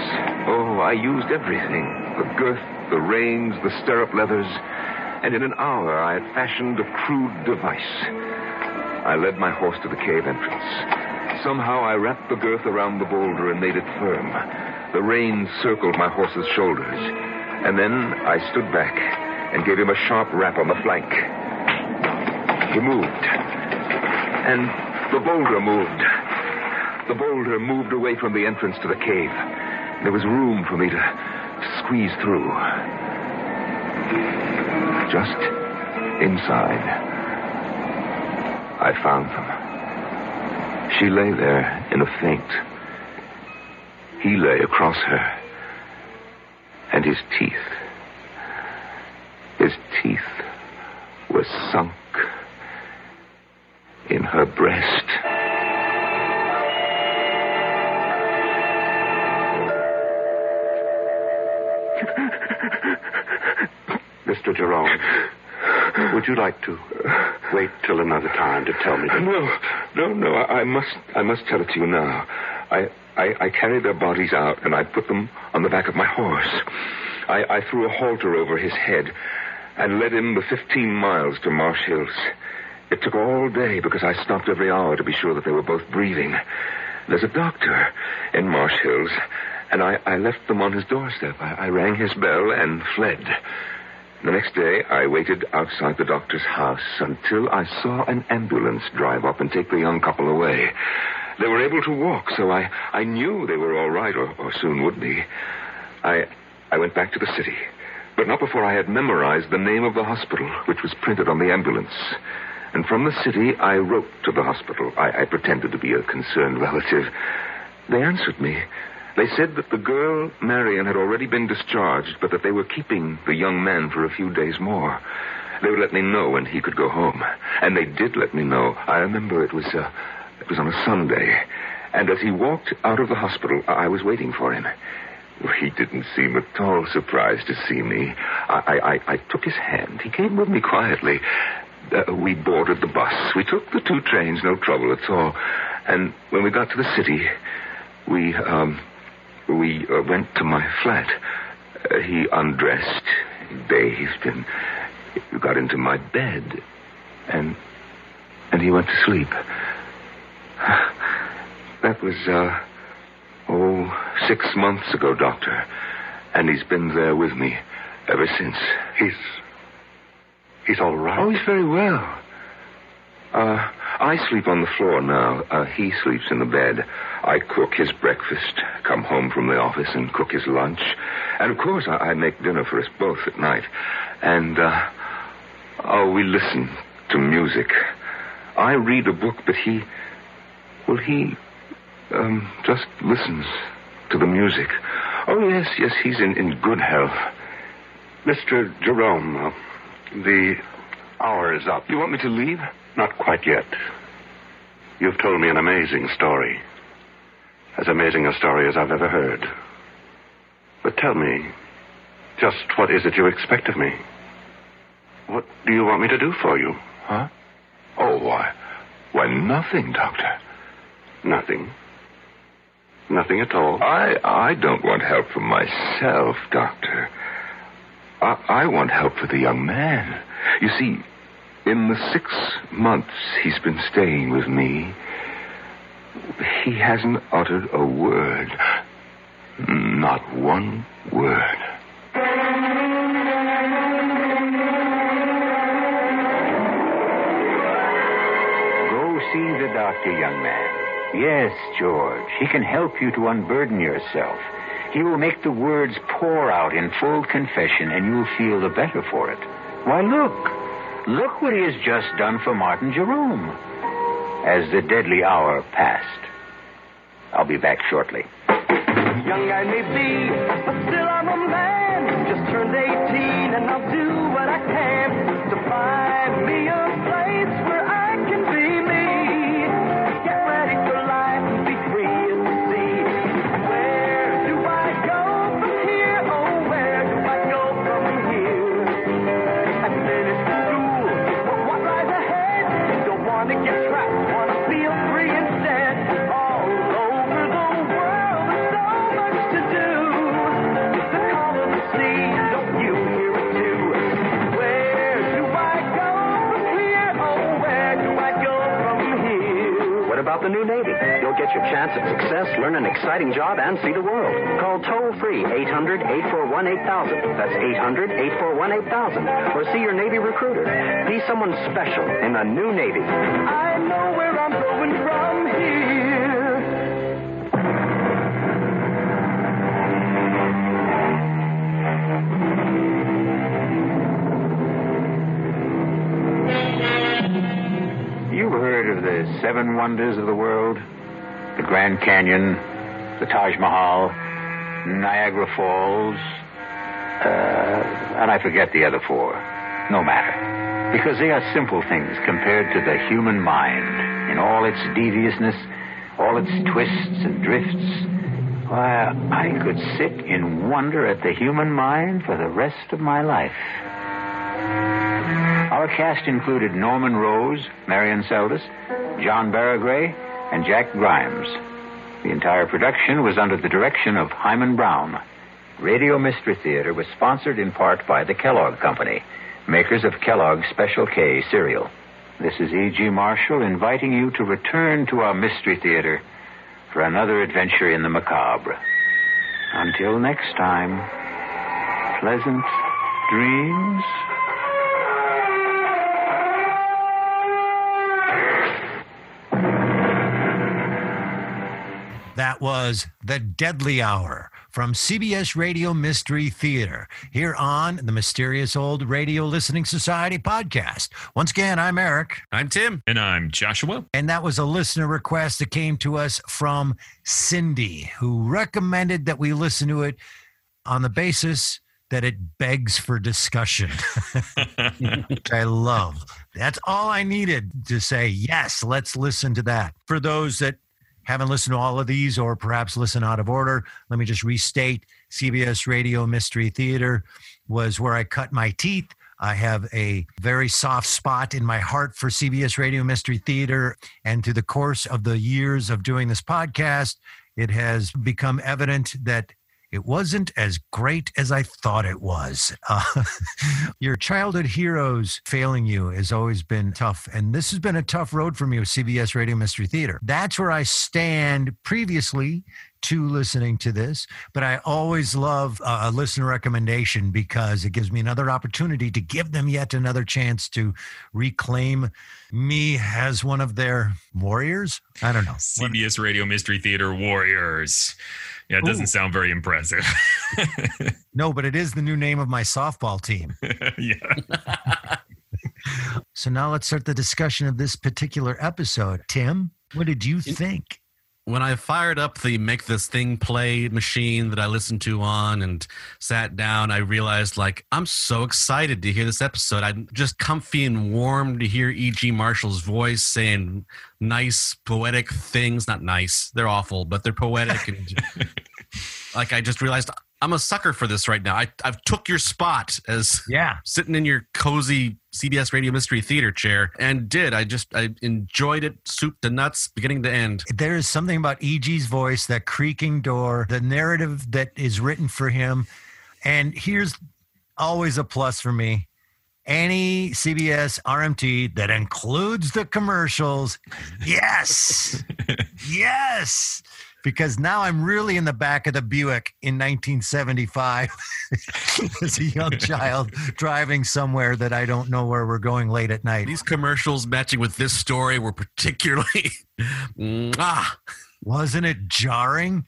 Oh, I used everything the girth, the reins, the stirrup leathers, and in an hour I had fashioned a crude device. I led my horse to the cave entrance. Somehow I wrapped the girth around the boulder and made it firm. The reins circled my horse's shoulders. And then I stood back and gave him a sharp rap on the flank. He moved. And the boulder moved. The boulder moved away from the entrance to the cave. There was room for me to, squeeze through. Just inside, I found them. She lay there in a faint. He lay across her. And his teeth, his teeth were sunk in her breast. Mr. Jerome, would you like to wait till another time to tell me? The... No, no, no. I, I must. I must tell it to you now. I, I, I carried their bodies out and I put them on the back of my horse. I, I threw a halter over his head and led him the 15 miles to Marsh Hills. It took all day because I stopped every hour to be sure that they were both breathing. There's a doctor in Marsh Hills, and I, I left them on his doorstep. I, I rang his bell and fled. The next day, I waited outside the doctor's house until I saw an ambulance drive up and take the young couple away. They were able to walk, so I, I knew they were all right, or, or soon would be. I, I went back to the city, but not before I had memorized the name of the hospital, which was printed on the ambulance. And from the city, I wrote to the hospital. I, I pretended to be a concerned relative. They answered me. They said that the girl, Marion, had already been discharged, but that they were keeping the young man for a few days more. They would let me know when he could go home. And they did let me know. I remember it was, uh, it was on a Sunday. And as he walked out of the hospital, I was waiting for him. He didn't seem at all surprised to see me. I, I, I took his hand. He came with me quietly. Uh, we boarded the bus. We took the two trains, no trouble at all. And when we got to the city, we, um, we uh, went to my flat. Uh, he undressed, bathed, and got into my bed. And, and he went to sleep. That was, uh, oh, six months ago, Doctor. And he's been there with me ever since. He's. He's all right. Oh, he's very well. Uh, I sleep on the floor now. Uh, he sleeps in the bed. I cook his breakfast, come home from the office and cook his lunch. And of course, I, I make dinner for us both at night. And, uh, oh, we listen to music. I read a book, but he. Well, he. Um, just listens to the music. Oh, yes, yes, he's in, in good health. Mr. Jerome, uh, the hour is up. You want me to leave? Not quite yet. You've told me an amazing story. As amazing a story as I've ever heard. But tell me, just what is it you expect of me? What do you want me to do for you? Huh? Oh, why? Why, nothing, Doctor. Nothing. Nothing at all. I, I don't want help for myself, Doctor. I, I want help for the young man. You see, in the six months he's been staying with me, he hasn't uttered a word. Not one word. Go see the doctor, young man. Yes, George. He can help you to unburden yourself. He will make the words pour out in full confession, and you'll feel the better for it. Why, look. Look what he has just done for Martin Jerome. As the deadly hour passed. I'll be back shortly. Young I may be, but still I'm a man. Just turned 18 and I'll do what I can to find the new Navy? You'll get your chance at success, learn an exciting job, and see the world. Call toll free 800 841 8000. That's 800 841 8000. Or see your Navy recruiter. Be someone special in the new Navy. I You've heard of the seven wonders of the world the Grand Canyon, the Taj Mahal, Niagara Falls, uh, and I forget the other four. No matter. Because they are simple things compared to the human mind in all its deviousness, all its twists and drifts. Why, I could sit in wonder at the human mind for the rest of my life. Our cast included Norman Rose, Marion Seldes, John Baragrey, and Jack Grimes. The entire production was under the direction of Himan Brown. Radio Mystery Theater was sponsored in part by the Kellogg Company, makers of Kellogg's Special K cereal. This is E.G. Marshall inviting you to return to our Mystery Theater for another adventure in the macabre. Until next time, pleasant dreams. That was The Deadly Hour from CBS Radio Mystery Theater here on the Mysterious Old Radio Listening Society podcast. Once again, I'm Eric. I'm Tim. And I'm Joshua. And that was a listener request that came to us from Cindy, who recommended that we listen to it on the basis that it begs for discussion, which I love. That's all I needed to say, yes, let's listen to that. For those that haven't listened to all of these or perhaps listen out of order, let me just restate CBS Radio Mystery Theater was where I cut my teeth. I have a very soft spot in my heart for CBS Radio Mystery Theater. And through the course of the years of doing this podcast, it has become evident that it wasn't as great as I thought it was. Uh, your childhood heroes failing you has always been tough. And this has been a tough road for me with CBS Radio Mystery Theater. That's where I stand previously to listening to this. But I always love uh, a listener recommendation because it gives me another opportunity to give them yet another chance to reclaim me as one of their warriors. I don't know. CBS Radio Mystery Theater Warriors. Yeah, it doesn't Ooh. sound very impressive. No, but it is the new name of my softball team. yeah. So now let's start the discussion of this particular episode. Tim, what did you think? When I fired up the make this thing play machine that I listened to on and sat down, I realized like I'm so excited to hear this episode. I'm just comfy and warm to hear E.G. Marshall's voice saying nice, poetic things. Not nice, they're awful, but they're poetic. and like I just realized I'm a sucker for this right now. I, I've took your spot as yeah sitting in your cozy CBS Radio Mystery Theater chair and did. I just I enjoyed it, soup to nuts, beginning to end. There is something about EG's voice, that creaking door, the narrative that is written for him. And here's always a plus for me. Any CBS RMT that includes the commercials, yes, yes, because now I'm really in the back of the Buick in 1975 as a young child driving somewhere that I don't know where we're going late at night. These commercials matching with this story were particularly ah, wasn't it jarring?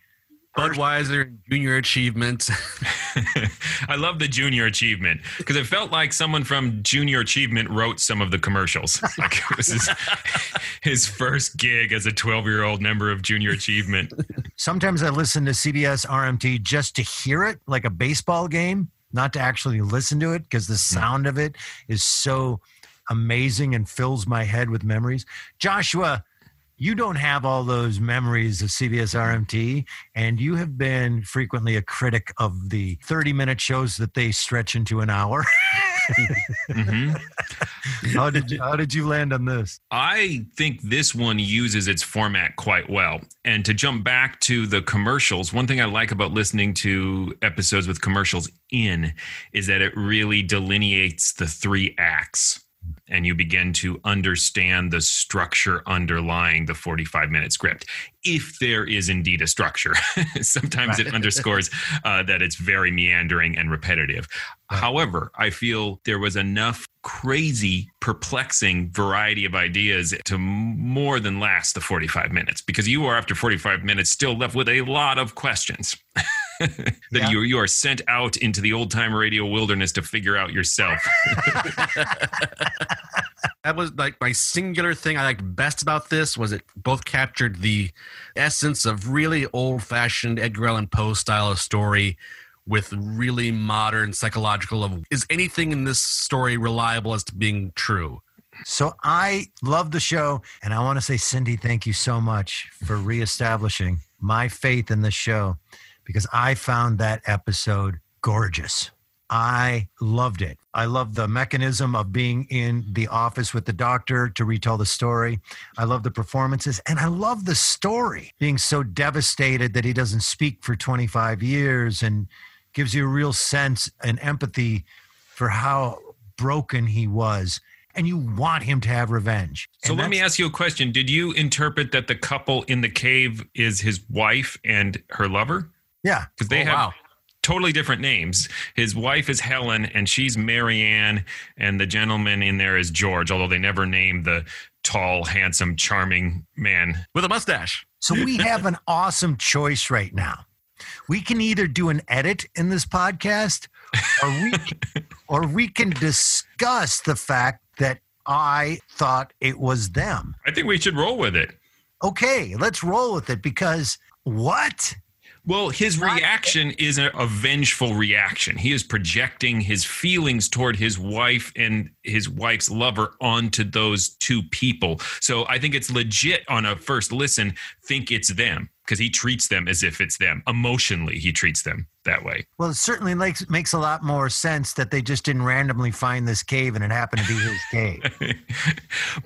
Budweiser Junior Achievement. I love the Junior Achievement because it felt like someone from Junior Achievement wrote some of the commercials. Like it was his, his first gig as a 12 year old member of Junior Achievement. Sometimes I listen to CBS RMT just to hear it, like a baseball game, not to actually listen to it because the mm. sound of it is so amazing and fills my head with memories. Joshua, you don't have all those memories of CBS mm-hmm. RMT, and you have been frequently a critic of the 30 minute shows that they stretch into an hour. Mm-hmm. how did you how did you land on this? I think this one uses its format quite well. And to jump back to the commercials, one thing I like about listening to episodes with commercials in is that it really delineates the three acts and you begin to understand the structure underlying the 45 minute script if there is indeed a structure. Sometimes it underscores uh, that it's very meandering and repetitive. However i feel there was enough crazy perplexing variety of ideas to more than last the 45 minutes because you are after 45 minutes still left with a lot of questions that Yeah. you, you are sent out into the old time radio wilderness to figure out yourself That was like my singular thing I liked best about this was it both captured the essence of really old fashioned Edgar Allan Poe style of story with really modern psychological of is anything in this story reliable as to being true? So I love the show, and I want to say, Cindy, thank you so much for reestablishing my faith in the show because I found that episode gorgeous. I loved it. I love the mechanism of being in the office with the doctor to retell the story. I love the performances and I love the story being so devastated that he doesn't speak for 25 years and gives you a real sense and empathy for how broken he was. And you want him to have revenge. So let me ask you a question. Did you interpret that the couple in the cave is his wife and her lover? Yeah. Because they Oh, have wow. totally different names. His wife is Helen and she's Marianne, and the gentleman in there is George, although they never name the tall, handsome, charming man with a mustache. So we have an awesome choice right now. We can either do an edit in this podcast or we or we can discuss the fact that I thought it was them. I think we should roll with it. Okay, let's roll with it because what? Well, his reaction is a, a vengeful reaction. He is projecting his feelings toward his wife and his wife's lover onto those two people. So I think it's legit on a first listen, think it's them because he treats them as if it's them. Emotionally, he treats them that way. Well, it certainly makes makes a lot more sense that they just didn't randomly find this cave and it happened to be his cave.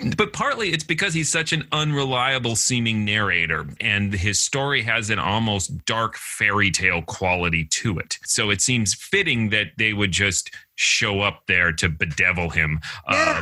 But partly it's because he's such an unreliable seeming narrator, and his story has an almost dark fairy tale quality to it. So it seems fitting that they would just show up there to bedevil him. Uh,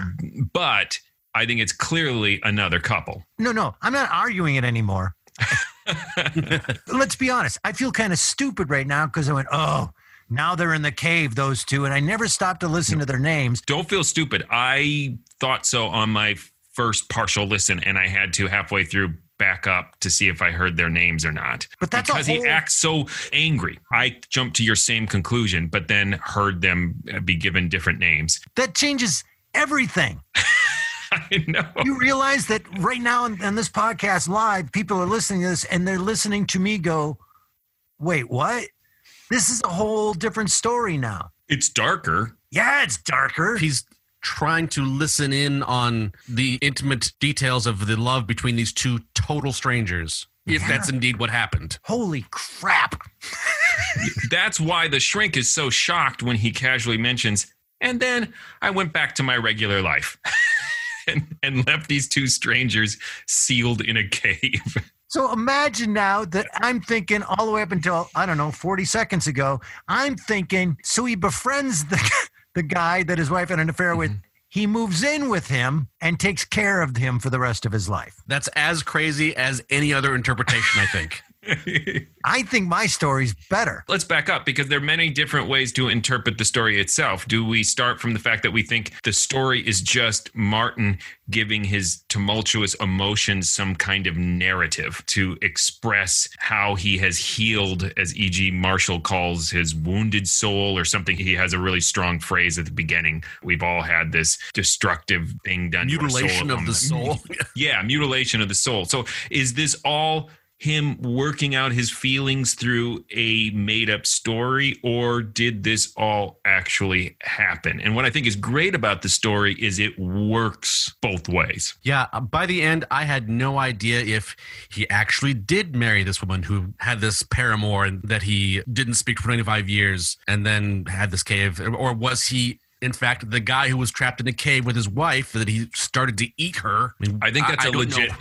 but I think it's clearly another couple. No, no, I'm not arguing it anymore. Let's be honest. I feel kind of stupid right now because I went, oh, now they're in the cave, those two, and I never stopped to listen to their names. Don't feel stupid. I thought so on my first partial listen, and I had to halfway through back up to see if I heard their names or not. But that's because he acts so angry. I jumped to your same conclusion, but then heard them be given different names. That changes everything. I know. You realize that right now on, on this podcast live, people are listening to this and they're listening to me go, wait, what? This is a whole different story now. It's darker. Yeah, it's darker. He's trying to listen in on the intimate details of the love between these two total strangers, if Yeah. that's indeed what happened. Holy crap. That's why the shrink is so shocked when he casually mentions, and then I went back to my regular life and, and left these two strangers sealed in a cave. So imagine now that I'm thinking all the way up until, I don't know, 40 seconds ago, I'm thinking, so he befriends the, the guy that his wife had an affair with. Mm-hmm. He moves in with him and takes care of him for the rest of his life. That's as crazy as any other interpretation, I think. I think my story's better. Let's back up because there are many different ways to interpret the story itself. Do we start from the fact that we think the story is just Martin giving his tumultuous emotions some kind of narrative to express how he has healed, as E.G. Marshall calls his wounded soul, or something? He has a really strong phrase at the beginning. We've all had this destructive thing done. to our Mutilation of Um, the soul. yeah, mutilation of the soul. So is this all him working out his feelings through a made up story, or did this all actually happen? And what I think is great about the story is it works both ways. Yeah, uh, by the end, I had no idea if he actually did marry this woman who had this paramour and that he didn't speak for 25 years and then had this cave. Or was he, in fact, the guy who was trapped in a cave with his wife that he started to eat her? I, mean, I think that's a a legit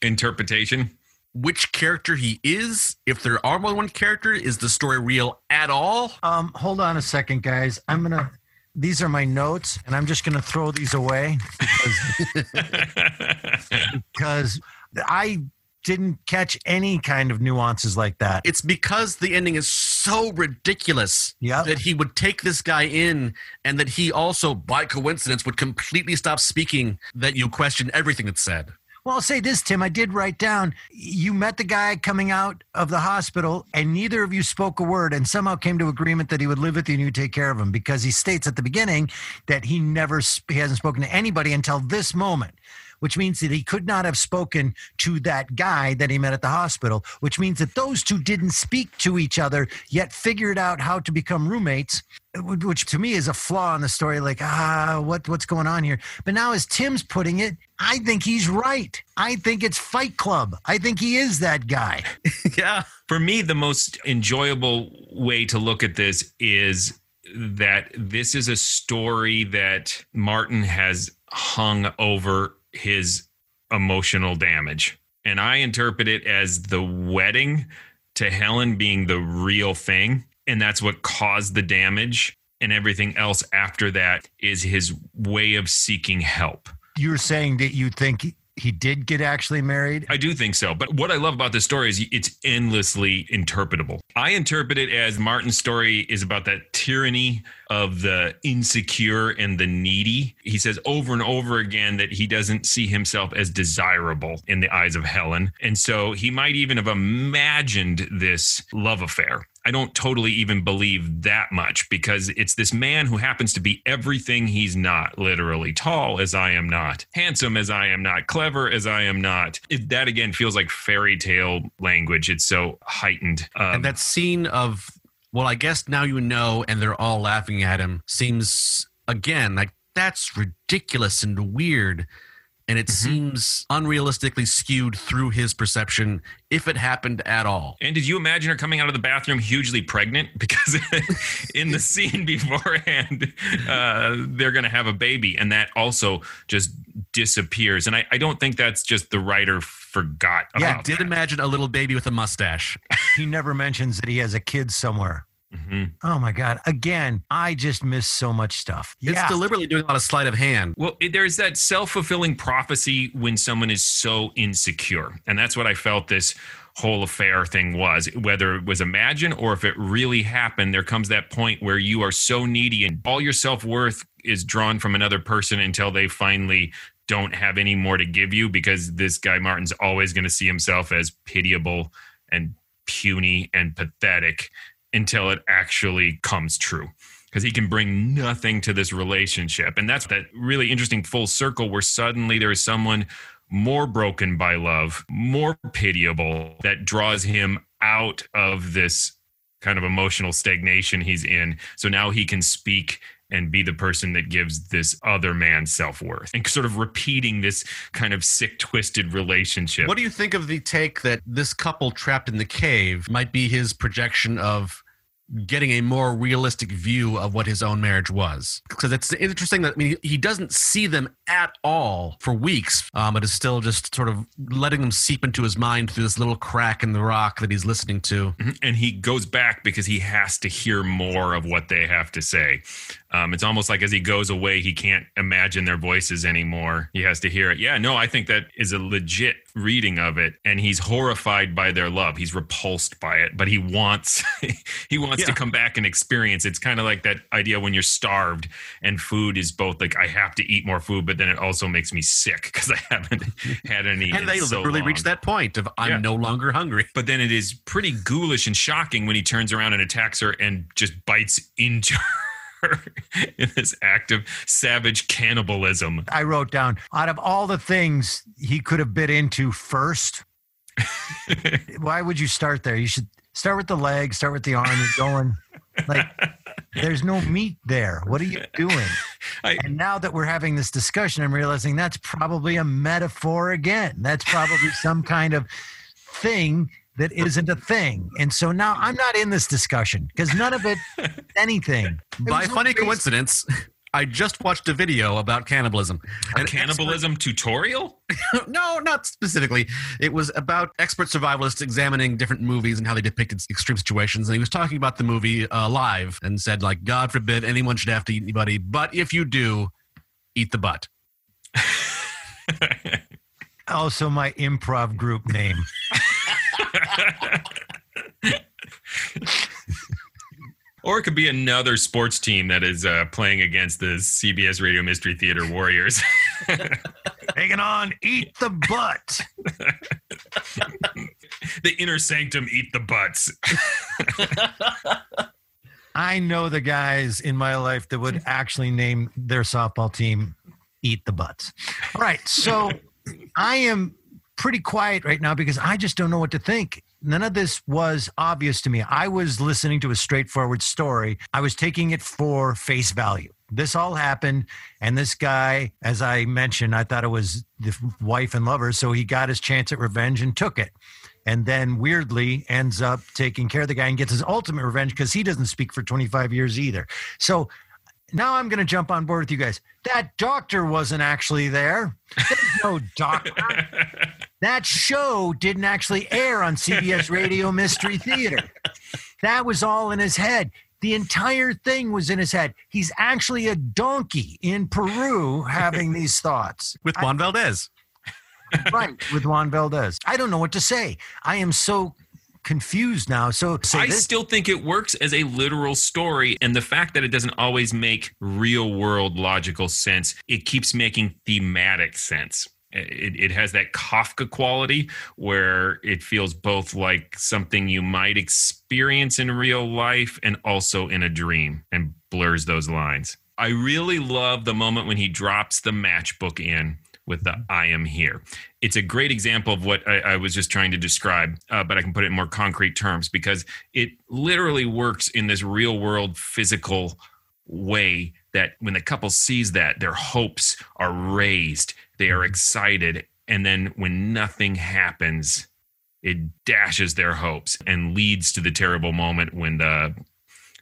interpretation. Which character he is, if there are more than one character, is the story real at all? Um, hold on a second, guys. I'm gonna. These are my notes, and I'm just gonna throw these away because, because I didn't catch any kind of nuances like that. It's because the ending is so ridiculous Yeah. that he would take this guy in and that he also, by coincidence, would completely stop speaking that you question everything that's said. Well, I'll say this, Tim. I did write down you met the guy coming out of the hospital, and neither of you spoke a word, and somehow came to agreement that he would live with you and you take care of him because he states at the beginning that he never he hasn't spoken to anybody until this moment. Which means that he could not have spoken to that guy that he met at the hospital, which means that those two didn't speak to each other, yet figured out how to become roommates, which to me is a flaw in the story. Like, ah, what, what's going on here? But now, as Tim's putting it, I think he's right. I think it's Fight Club. I think he is that guy. yeah. For me, the most enjoyable way to look at this is that this is a story that Martin has hung over his emotional damage. And I interpret it as the wedding to Helen being the real thing. And that's what caused the damage. And everything else after that is his way of seeking help. You're saying that you think he- did get actually married? I do think so. But what I love about this story is it's endlessly interpretable. I interpret it as Martin's story is about that tyranny of the insecure and the needy. He says over and over again that he doesn't see himself as desirable in the eyes of Helen. And so he might even have imagined this love affair. I don't totally even believe that much because it's this man who happens to be everything he's not literally tall as I am not, handsome as I am not, clever as I am not. It, that again feels like fairy tale language. It's so heightened. Um, and that scene of, well, I guess now you know, and they're all laughing at him seems, again, like that's ridiculous and weird. And it seems unrealistically skewed through his perception if it happened at all. And did you imagine her coming out of the bathroom hugely pregnant? Because in the scene beforehand, uh, they're going to have a baby, and that also just disappears. And I, I don't think that's just the writer forgot Yeah, about. did imagine a little baby with a mustache. he never mentions that he has a kid somewhere. Mm-hmm. Oh my God. Again, I just miss so much stuff. It's yeah. deliberately doing a lot of sleight of hand. Well, it- there's that self fulfilling prophecy when someone is so insecure. And that's what I felt this whole affair thing was. Whether it was imagined or if it really happened, there comes that point where you are so needy and all your self worth is drawn from another person until they finally don't have any more to give you because this guy Martin's always going to see himself as pitiable and puny and pathetic until it actually comes true. because he can bring nothing to this relationship. And that's that really interesting full circle where suddenly there is someone more broken by love, more pitiable, that draws him out of this kind of emotional stagnation he's in. So now he can speak and be the person that gives this other man self worth and sort of repeating this kind of sick, twisted relationship. What do you think of the take that this couple trapped in the cave might be his projection of getting a more realistic view of what his own marriage was. Because it's interesting that I mean he doesn't see them at all for weeks um, but is still just sort of letting them seep into his mind through this little crack in the rock that he's listening to. Mhm. and he goes back because he has to hear more of what they have to say. Um, it's almost like as he goes away he can't imagine their voices anymore. He has to hear it. Yeah no i think that is a legit reading of it. And he's horrified by their love. He's repulsed by it but he wants he wants to Yeah. come back and experience it's kind of like that idea when you're starved and food is both like i have to eat more food but then it also makes me sick because i haven't had any and they so literally long. reach that point of i'm Yeah. no longer hungry But then it is pretty ghoulish and shocking when he turns around and attacks her and just bites into her in this act of savage cannibalism. I wrote down out of all the things he could have bit into first, why would you start there? You should start with the leg, start with the arm, and going like there's no meat there. What are you doing? and now that we're having this discussion, I'm realizing that's probably a metaphor again. That's probably some kind of thing that isn't a thing. And so now I'm not in this discussion because none of it anything. There by was no funny base- coincidence i just watched a video about cannibalism A An cannibalism tutorial? no, not specifically. It was about expert survivalists examining different movies and how they depicted extreme situations. And he was talking about the movie uh, Live and said, like, God forbid anyone should have to eat anybody, but if you do, eat the butt. Also, my improv group name. Or it could be another sports team that is uh, playing against the CBS Radio Mystery Theater Warriors. Hanging on, eat the butt. the inner sanctum eat the butts. I know the guys in my life that would actually name their softball team Eat the Butts. All right. So I am pretty quiet right now because I just don't know what to think. None of this was obvious to me. I was listening to a straightforward story, I was taking it for face value. This all happened, and this guy, as I mentioned, I thought it was the wife and lover, so he got his chance at revenge and took it and then weirdly ends up taking care of the guy and gets his ultimate revenge because he doesn't speak for 25 years either. So now I'm going to jump on board with you guys. That doctor wasn't actually there. There's no doctor. that show didn't actually air on CBS Radio Mystery Theater. That was all in his head. The entire thing was in his head. He's actually a donkey in Peru having these thoughts. With Juan Valdez. right, with Juan Valdez. I don't know what to say. I am so confused now. So say I this. still think it works as a literal story. And the fact that it doesn't always make real world logical sense, it keeps making thematic sense. It, it has that Kafka quality where it feels both like something you might experience in real life and also in a dream and blurs those lines. I really love the moment when he drops the matchbook in with the I am here. It's a great example of what I, I was just trying to describe, uh, but I can put it in more concrete terms because it literally works in this real world physical way that when the couple sees that, their hopes are raised, they are excited. And then when nothing happens, it dashes their hopes and leads to the terrible moment when the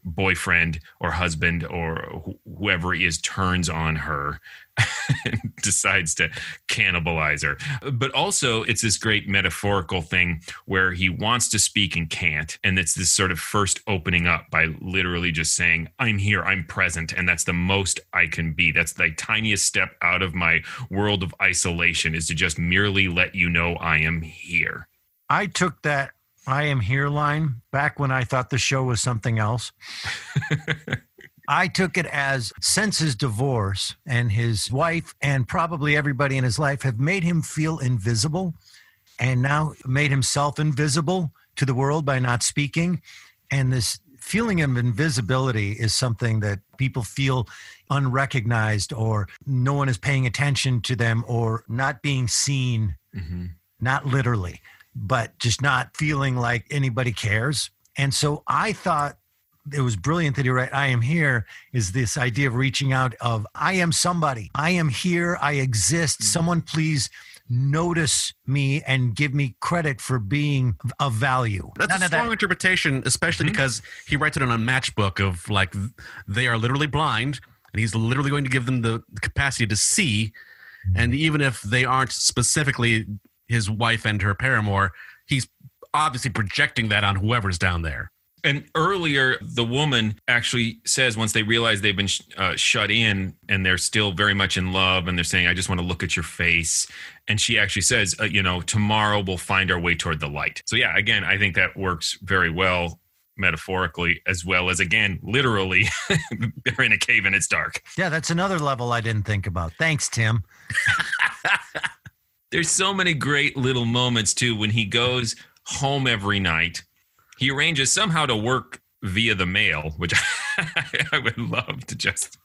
boyfriend or husband or wh- whoever is turns on her decides to cannibalize her. But also, it's this great metaphorical thing where he wants to speak and can't. And it's this sort of first opening up by literally just saying, I'm here, I'm present. And that's the most I can be. That's the tiniest step out of my world of isolation is to just merely let you know I am here. I took that I am here line back when I thought the show was something else. I took it as since his divorce and his wife and probably everybody in his life have made him feel invisible and now made himself invisible to the world by not speaking. And this feeling of invisibility is something that people feel unrecognized or no one is paying attention to them or not being seen, Mm-hmm. not literally, but just not feeling like anybody cares. And so I thought it was brilliant that he wrote I am here is this idea of reaching out of I am somebody. I am here. I exist. Mm-hmm. Someone please notice me and give me credit for being of value. That's None a of that- strong interpretation, especially mm-hmm. because he writes it on a matchbook of like they are literally blind, and he's literally going to give them the capacity to see. Mm-hmm. And even if they aren't specifically his wife and her paramour, he's obviously projecting that on whoever's down there. And earlier, the woman actually says once they realize they've been sh- uh, shut in and they're still very much in love, and they're saying, "I just want to look at your face," and she actually says, uh, "You know, tomorrow we'll find our way toward the light." So yeah, again, I think that works very well metaphorically as well as again literally they're in a cave and it's dark Yeah, that's another level I didn't think about. Thanks, Tim. there's so many great little moments too when he goes home every night he arranges somehow to work via the mail which i would love to just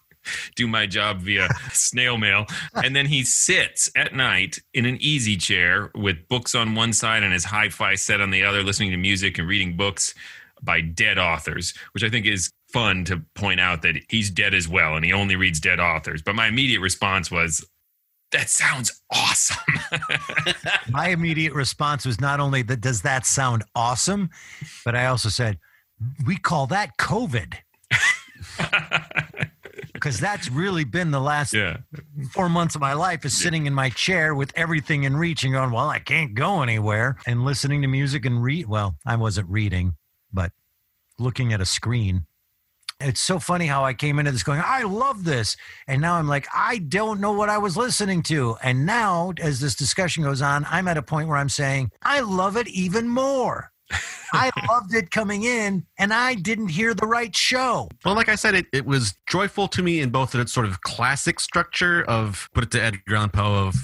do my job via snail mail. And then he sits at night in an easy chair with books on one side and his hi-fi set on the other listening to music and reading books by dead authors which i think is fun to point out that he's dead as well and he only reads dead authors. But my immediate response was that sounds awesome My immediate response was not only that does that sound awesome, but I also said, we call that COVID. Because that's really been the last yeah. four months of my life is sitting in my chair with everything in reach and going, well, I can't go anywhere and listening to music and read. Well, I wasn't reading, but looking at a screen. It's so funny how I came into this going, I love this. And now I'm like, I don't know what I was listening to. And now, as this discussion goes on, I'm at a point where I'm saying, I love it even more. I loved it coming in, and I didn't hear the right show. Well, like I said, it, it was joyful to me in both of its sort of classic structure of put it to Edgar Allan Poe of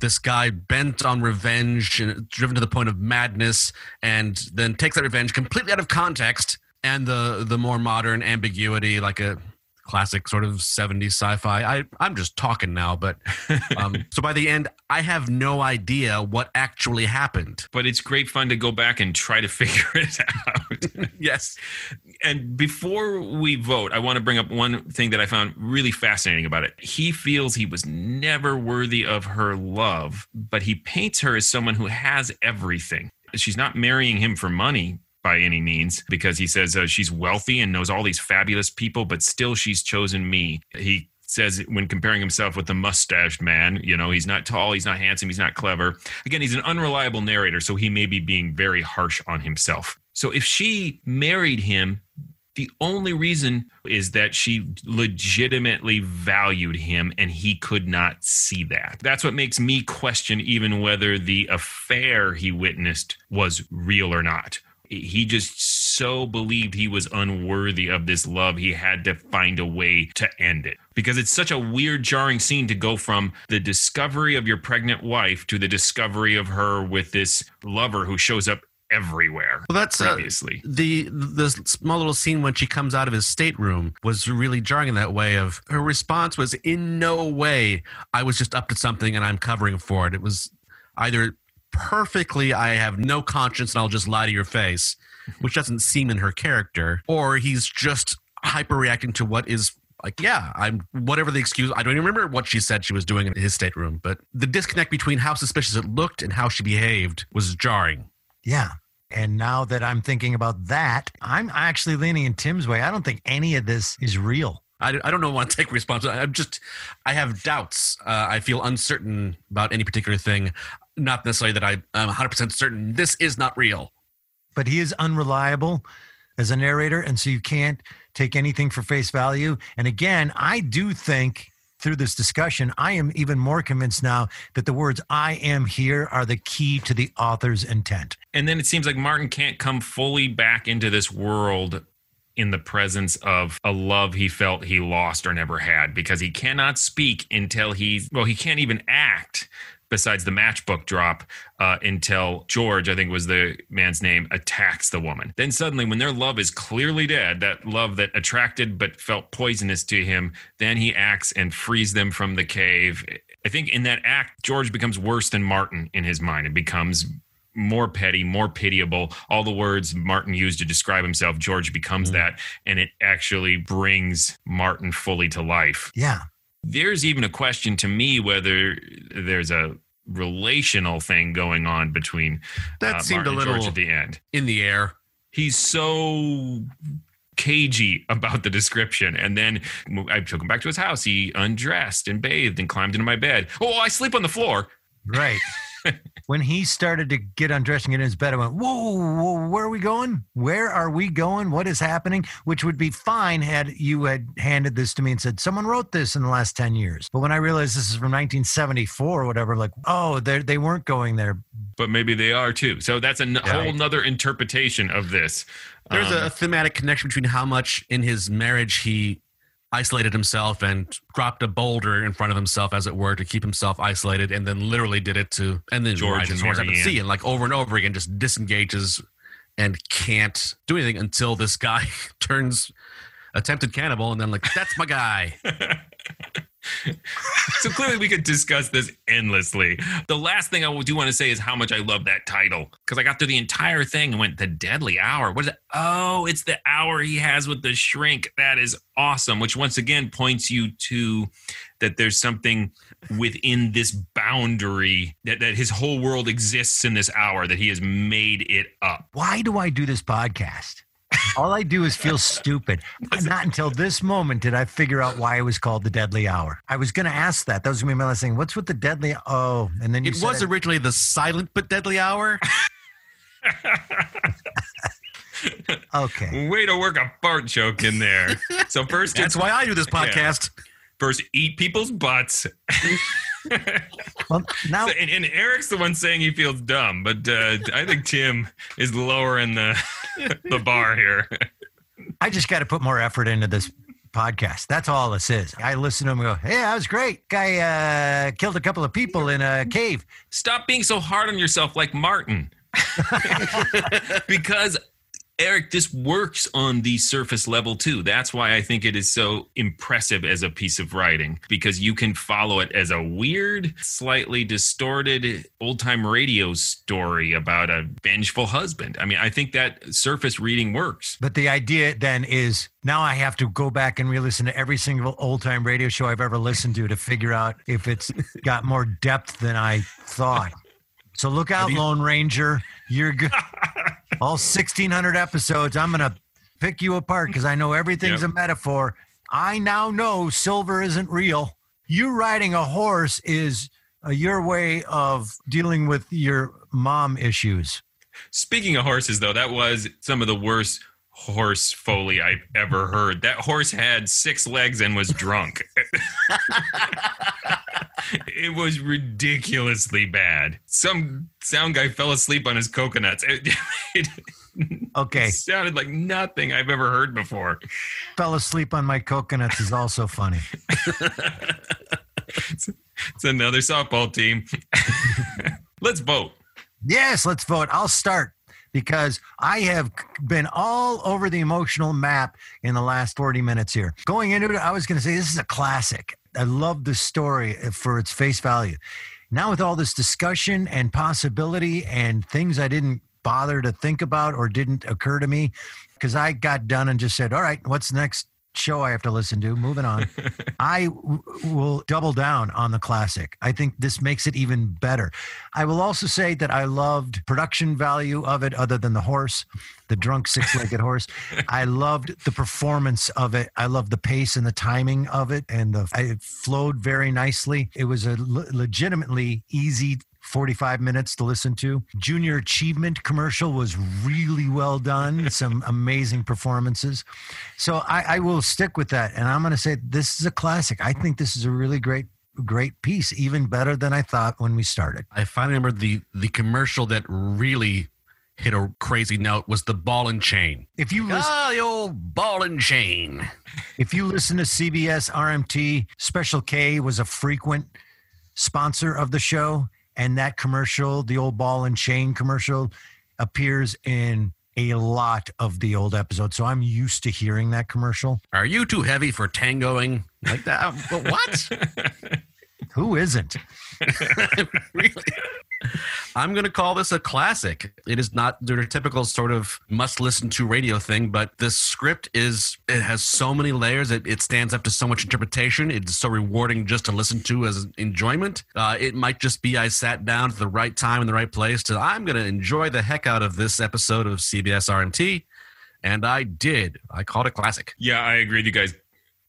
this guy bent on revenge and driven to the point of madness, and then takes that revenge completely out of context, and the the more modern ambiguity, like a classic sort of 70s sci-fi. I I'm just talking now, but um, so by the end, I have no idea what actually happened. but it's great fun to go back and try to figure it out. yes. And before we vote, I want to bring up one thing that I found really fascinating about it. He feels he was never worthy of her love, but he paints her as someone who has everything. She's not marrying him for money by any means because he says uh, she's wealthy and knows all these fabulous people, but still she's chosen me. He says when comparing himself with the mustached man, you know, he's not tall, he's not handsome, he's not clever. Again, he's an unreliable narrator, so he may be being very harsh on himself. So if she married him, the only reason is that she legitimately valued him and he could not see that. That's what makes me question even whether the affair he witnessed was real or not. He just so believed he was unworthy of this love, he had to find a way to end it. Because it's such a weird, jarring scene to go from the discovery of your pregnant wife to the discovery of her with this lover who shows up everywhere. Well, that's uh, the the small little scene when she comes out of his stateroom was really jarring in that way. Of her response was in no way I was just up to something and I'm covering for it. It was either perfectly I have no conscience and I'll just lie to your face, which doesn't seem in her character, or he's just hyper reacting to what is like, yeah, I'm whatever the excuse. I don't even remember what she said she was doing in his stateroom, but the disconnect between how suspicious it looked and how she behaved was jarring. Yeah. And now that I'm thinking about that, I'm actually leaning in Tim's way. I don't think any of this is real. I, I don't know want to take responsibility. I'm just, I have doubts. Uh, I feel uncertain about any particular thing. Not necessarily that I, I'm 100% certain this is not real. But he is unreliable as a narrator. And so you can't take anything for face value. And again, I do think through this discussion, I am even more convinced now that the words I am here are the key to the author's intent. And then it seems like Martin can't come fully back into this world in the presence of a love he felt he lost or never had because he cannot speak until he's well he can't even act besides the matchbook drop uh, until George, I think was the man's name, attacks the woman. Then suddenly, when their love is clearly dead, that love that attracted but felt poisonous to him, then he acts and frees them from the cave. I think in that act, George becomes worse than Martin in his mind. It becomes more petty, more pitiable. All the words Martin used to describe himself, George becomes that, and it actually brings Martin fully to life. Yeah. There's even a question to me whether there's a relational thing going on between That uh, seemed Martin a George little at the end. in the air. He's so cagey about the description. And then I took him back to his house. He undressed and bathed and climbed into my bed. Oh, I sleep on the floor. Right. when he started to get undressed and get in his bed, I went, whoa, whoa, where are we going? Where are we going? What is happening? Which would be fine had you had handed this to me and said, someone wrote this in the last 10 years. But when I realized this is from 1974 or whatever, like, oh, they they weren't going there. But maybe they are too. So that's a n- Yeah. whole nother interpretation of this. There's Um, a thematic connection between how much in his marriage he isolated himself and dropped a boulder in front of himself, as it were, to keep himself isolated, and then literally did it to and then George and heaven Marianne. sea, and like over and over again, just disengages and can't do anything until this guy turns attempted cannibal, and then like that's my guy. so clearly we could discuss this endlessly. The last thing I do want to say is how much I love that title because I got through the entire thing and went the deadly hour. What is it? Oh, it's the hour he has with the shrink. That is awesome. Which once again points you to that there's something within this boundary that, that his whole world exists in this hour that he has made it up. Why do I do this podcast? All I do is feel stupid. Not until this moment did I figure out why it was called the Deadly Hour. I was going to ask that. That was going to be my last thing. What's with the Deadly? Oh, and then you It said was originally the silent but deadly hour. Okay. Way to work a fart joke in there. So first, That's it's- why I do this Yeah. podcast. First, eat people's butts. Well, now So- and, and Eric's the one saying he feels dumb, but uh, I think Tim is lowering the the bar here. I just got to put more effort into this podcast. That's all this is. I listen to him and go, "Hey, that was great. Guy uh, killed a couple of people in a cave." Stop being so hard on yourself, like Martin. because Eric, this works on the surface level too. That's why I think it is so impressive as a piece of writing because you can follow it as a weird, slightly distorted old time radio story about a vengeful husband. I mean, I think that surface reading works. But the idea then is now I have to go back and re-listen to every single old time radio show I've ever listened to to figure out if it's got more depth than I thought. So look out, Lone Ranger. You're good. All 1,600 episodes. I'm gonna pick you apart because I know everything's Yep. a metaphor. I now know silver isn't real. You riding a horse is uh, your way of dealing with your mom issues. Speaking of horses, though, that was some of the worst horse foley I've ever heard. That horse had six legs and was drunk. it was ridiculously bad. Some sound guy fell asleep on his coconuts. It, it Okay. sounded like nothing I've ever heard before. Fell asleep on my coconuts is also funny. It's, it's another softball team. Let's vote. Yes, let's vote. I'll start because I have been all over the emotional map in the last 40 minutes here. Going into it, I was going to say this is a classic. I love the story uh, for its face value. Now, with all this discussion and possibility and things I didn't bother to think about or didn't occur to me, because I got done and just said, All right, what's next show I have to listen to? Moving on. I w- will double down on the classic. I think this makes it even better. I will also say that I loved production value of it, other than the horse, the drunk six-legged horse. I loved the performance of it. I loved the pace and the timing of it, and the it flowed very nicely. It was a legitimately easy 45 minutes to listen to. Junior Achievement commercial was really well done. Some amazing performances. So I, I will stick with that. And I'm going to say this is a classic. I think this is a really great, great piece, even better than I thought when we started. I finally remember the the commercial that really hit a crazy note was the ball and chain. If you listen, Ah, the old ball and chain. if you listen to CBS RMT, Special K was a frequent sponsor of the show. And that commercial, the old ball and chain commercial, appears in a lot of the old episodes. So I'm used to hearing that commercial. Are you too heavy for tangoing like that? But what? Who isn't? really? I'm going to call this a classic. It is not their typical sort of must listen to radio thing, but the script is, it has so many layers. It, it stands up to so much interpretation. It's so rewarding just to listen to as enjoyment. Uh, it might just be I sat down at the right time in the right place to, I'm going to enjoy the heck out of this episode of CBS RMT. And I did. I called it classic. Yeah, I agree with you guys.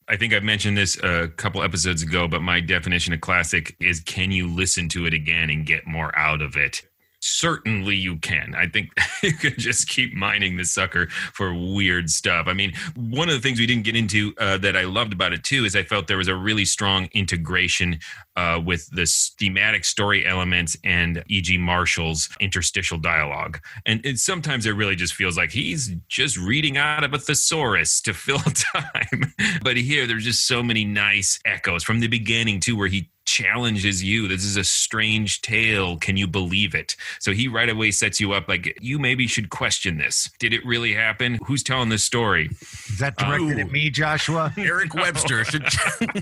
I think I've mentioned this a couple episodes ago, but my definition of classic is can you listen to it again and get more out of it? Certainly you can. I think you can just keep mining the sucker for weird stuff. I mean, one of the things we didn't get into uh, that I loved about it too is I felt there was a really strong integration uh, with the thematic story elements and E.G. Marshall's interstitial dialogue. And sometimes it really just feels like he's just reading out of a thesaurus to fill time. but here, there's just so many nice echoes from the beginning too, where he challenges you. This is a strange tale. Can you believe it? So he right away sets you up like you maybe should question this. Did it really happen? Who's telling this story? Is that directed at oh. me, Joshua? Eric Webster should.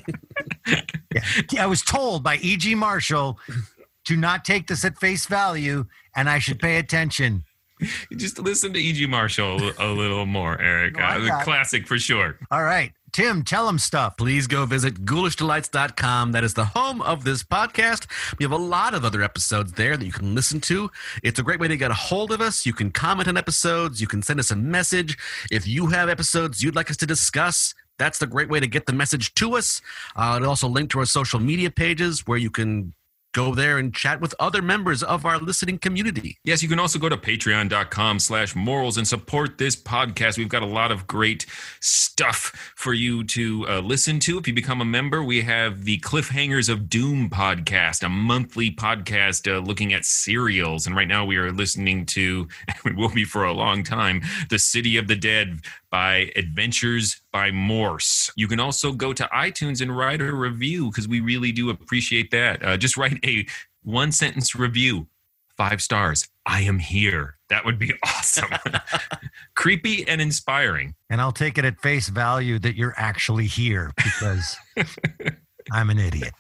yeah. I was told by E.G. Marshall to not take this at face value and I should pay attention. Just listen to E.G. Marshall a little more, Eric. I Uh, classic for sure. All right. Tim, tell him stuff. Please go visit ghoulishdelights.com. That is the home of this podcast. We have a lot of other episodes there that you can listen to. It's a great way to get a hold of us. You can comment on episodes, you can send us a message. If you have episodes you'd like us to discuss, that's the great way to get the message to us. Uh, it'll also link to our social media pages where you can go there and chat with other members of our listening community. Yes, you can also go to patreon.com slash morls and support this podcast. We've got a lot of great stuff for you to uh, listen to. If you become a member, we have the Cliffhangers of Doom podcast, a monthly podcast uh, looking at serials. And right now we are listening to, and we will be for a long time, The City of the Dead by Adventures by Morse. You can also go to iTunes and write a review because we really do appreciate that. Uh, just write a one sentence review, five stars. I am here. That would be awesome. Creepy and inspiring. And I'll take it at face value that you're actually here because I'm an idiot.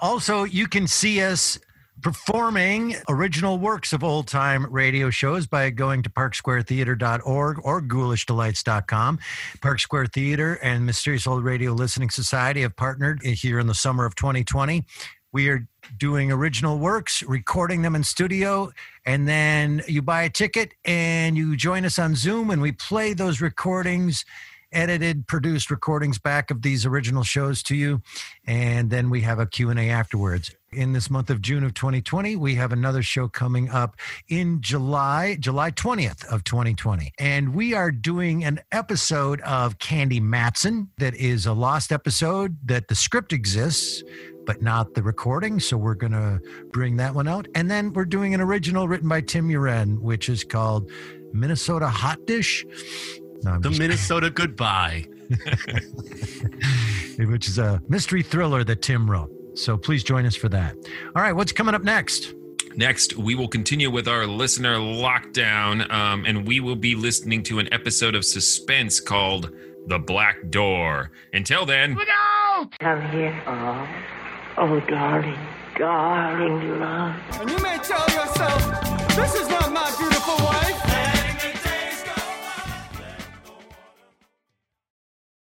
Also, you can see us performing original works of old time radio shows by going to parksquaretheatre.org or ghoulishdelights.com. Park Square Theatre and Mysterious Old Radio Listening Society have partnered here in the summer of 2020. We are doing original works, recording them in studio, and then you buy a ticket and you join us on Zoom and we play those recordings edited produced recordings back of these original shows to you and then we have a q&a afterwards. In this month of june of 2020 we have another show coming up in july july 20th of 2020 and we are doing an episode of candy matson that is a lost episode that the script exists but not the recording so we're going to bring that one out. And then we're doing an original written by tim uren which is called minnesota hot dish No, The just- Minnesota Goodbye. which is a mystery thriller that Tim wrote. So please join us for that. All right, what's coming up next? Next, we will continue with our listener lockdown, um, and we will be listening to an episode of Suspense called The Black Door. Until then, Come here. Oh, oh, darling, darling love. And you may tell yourself,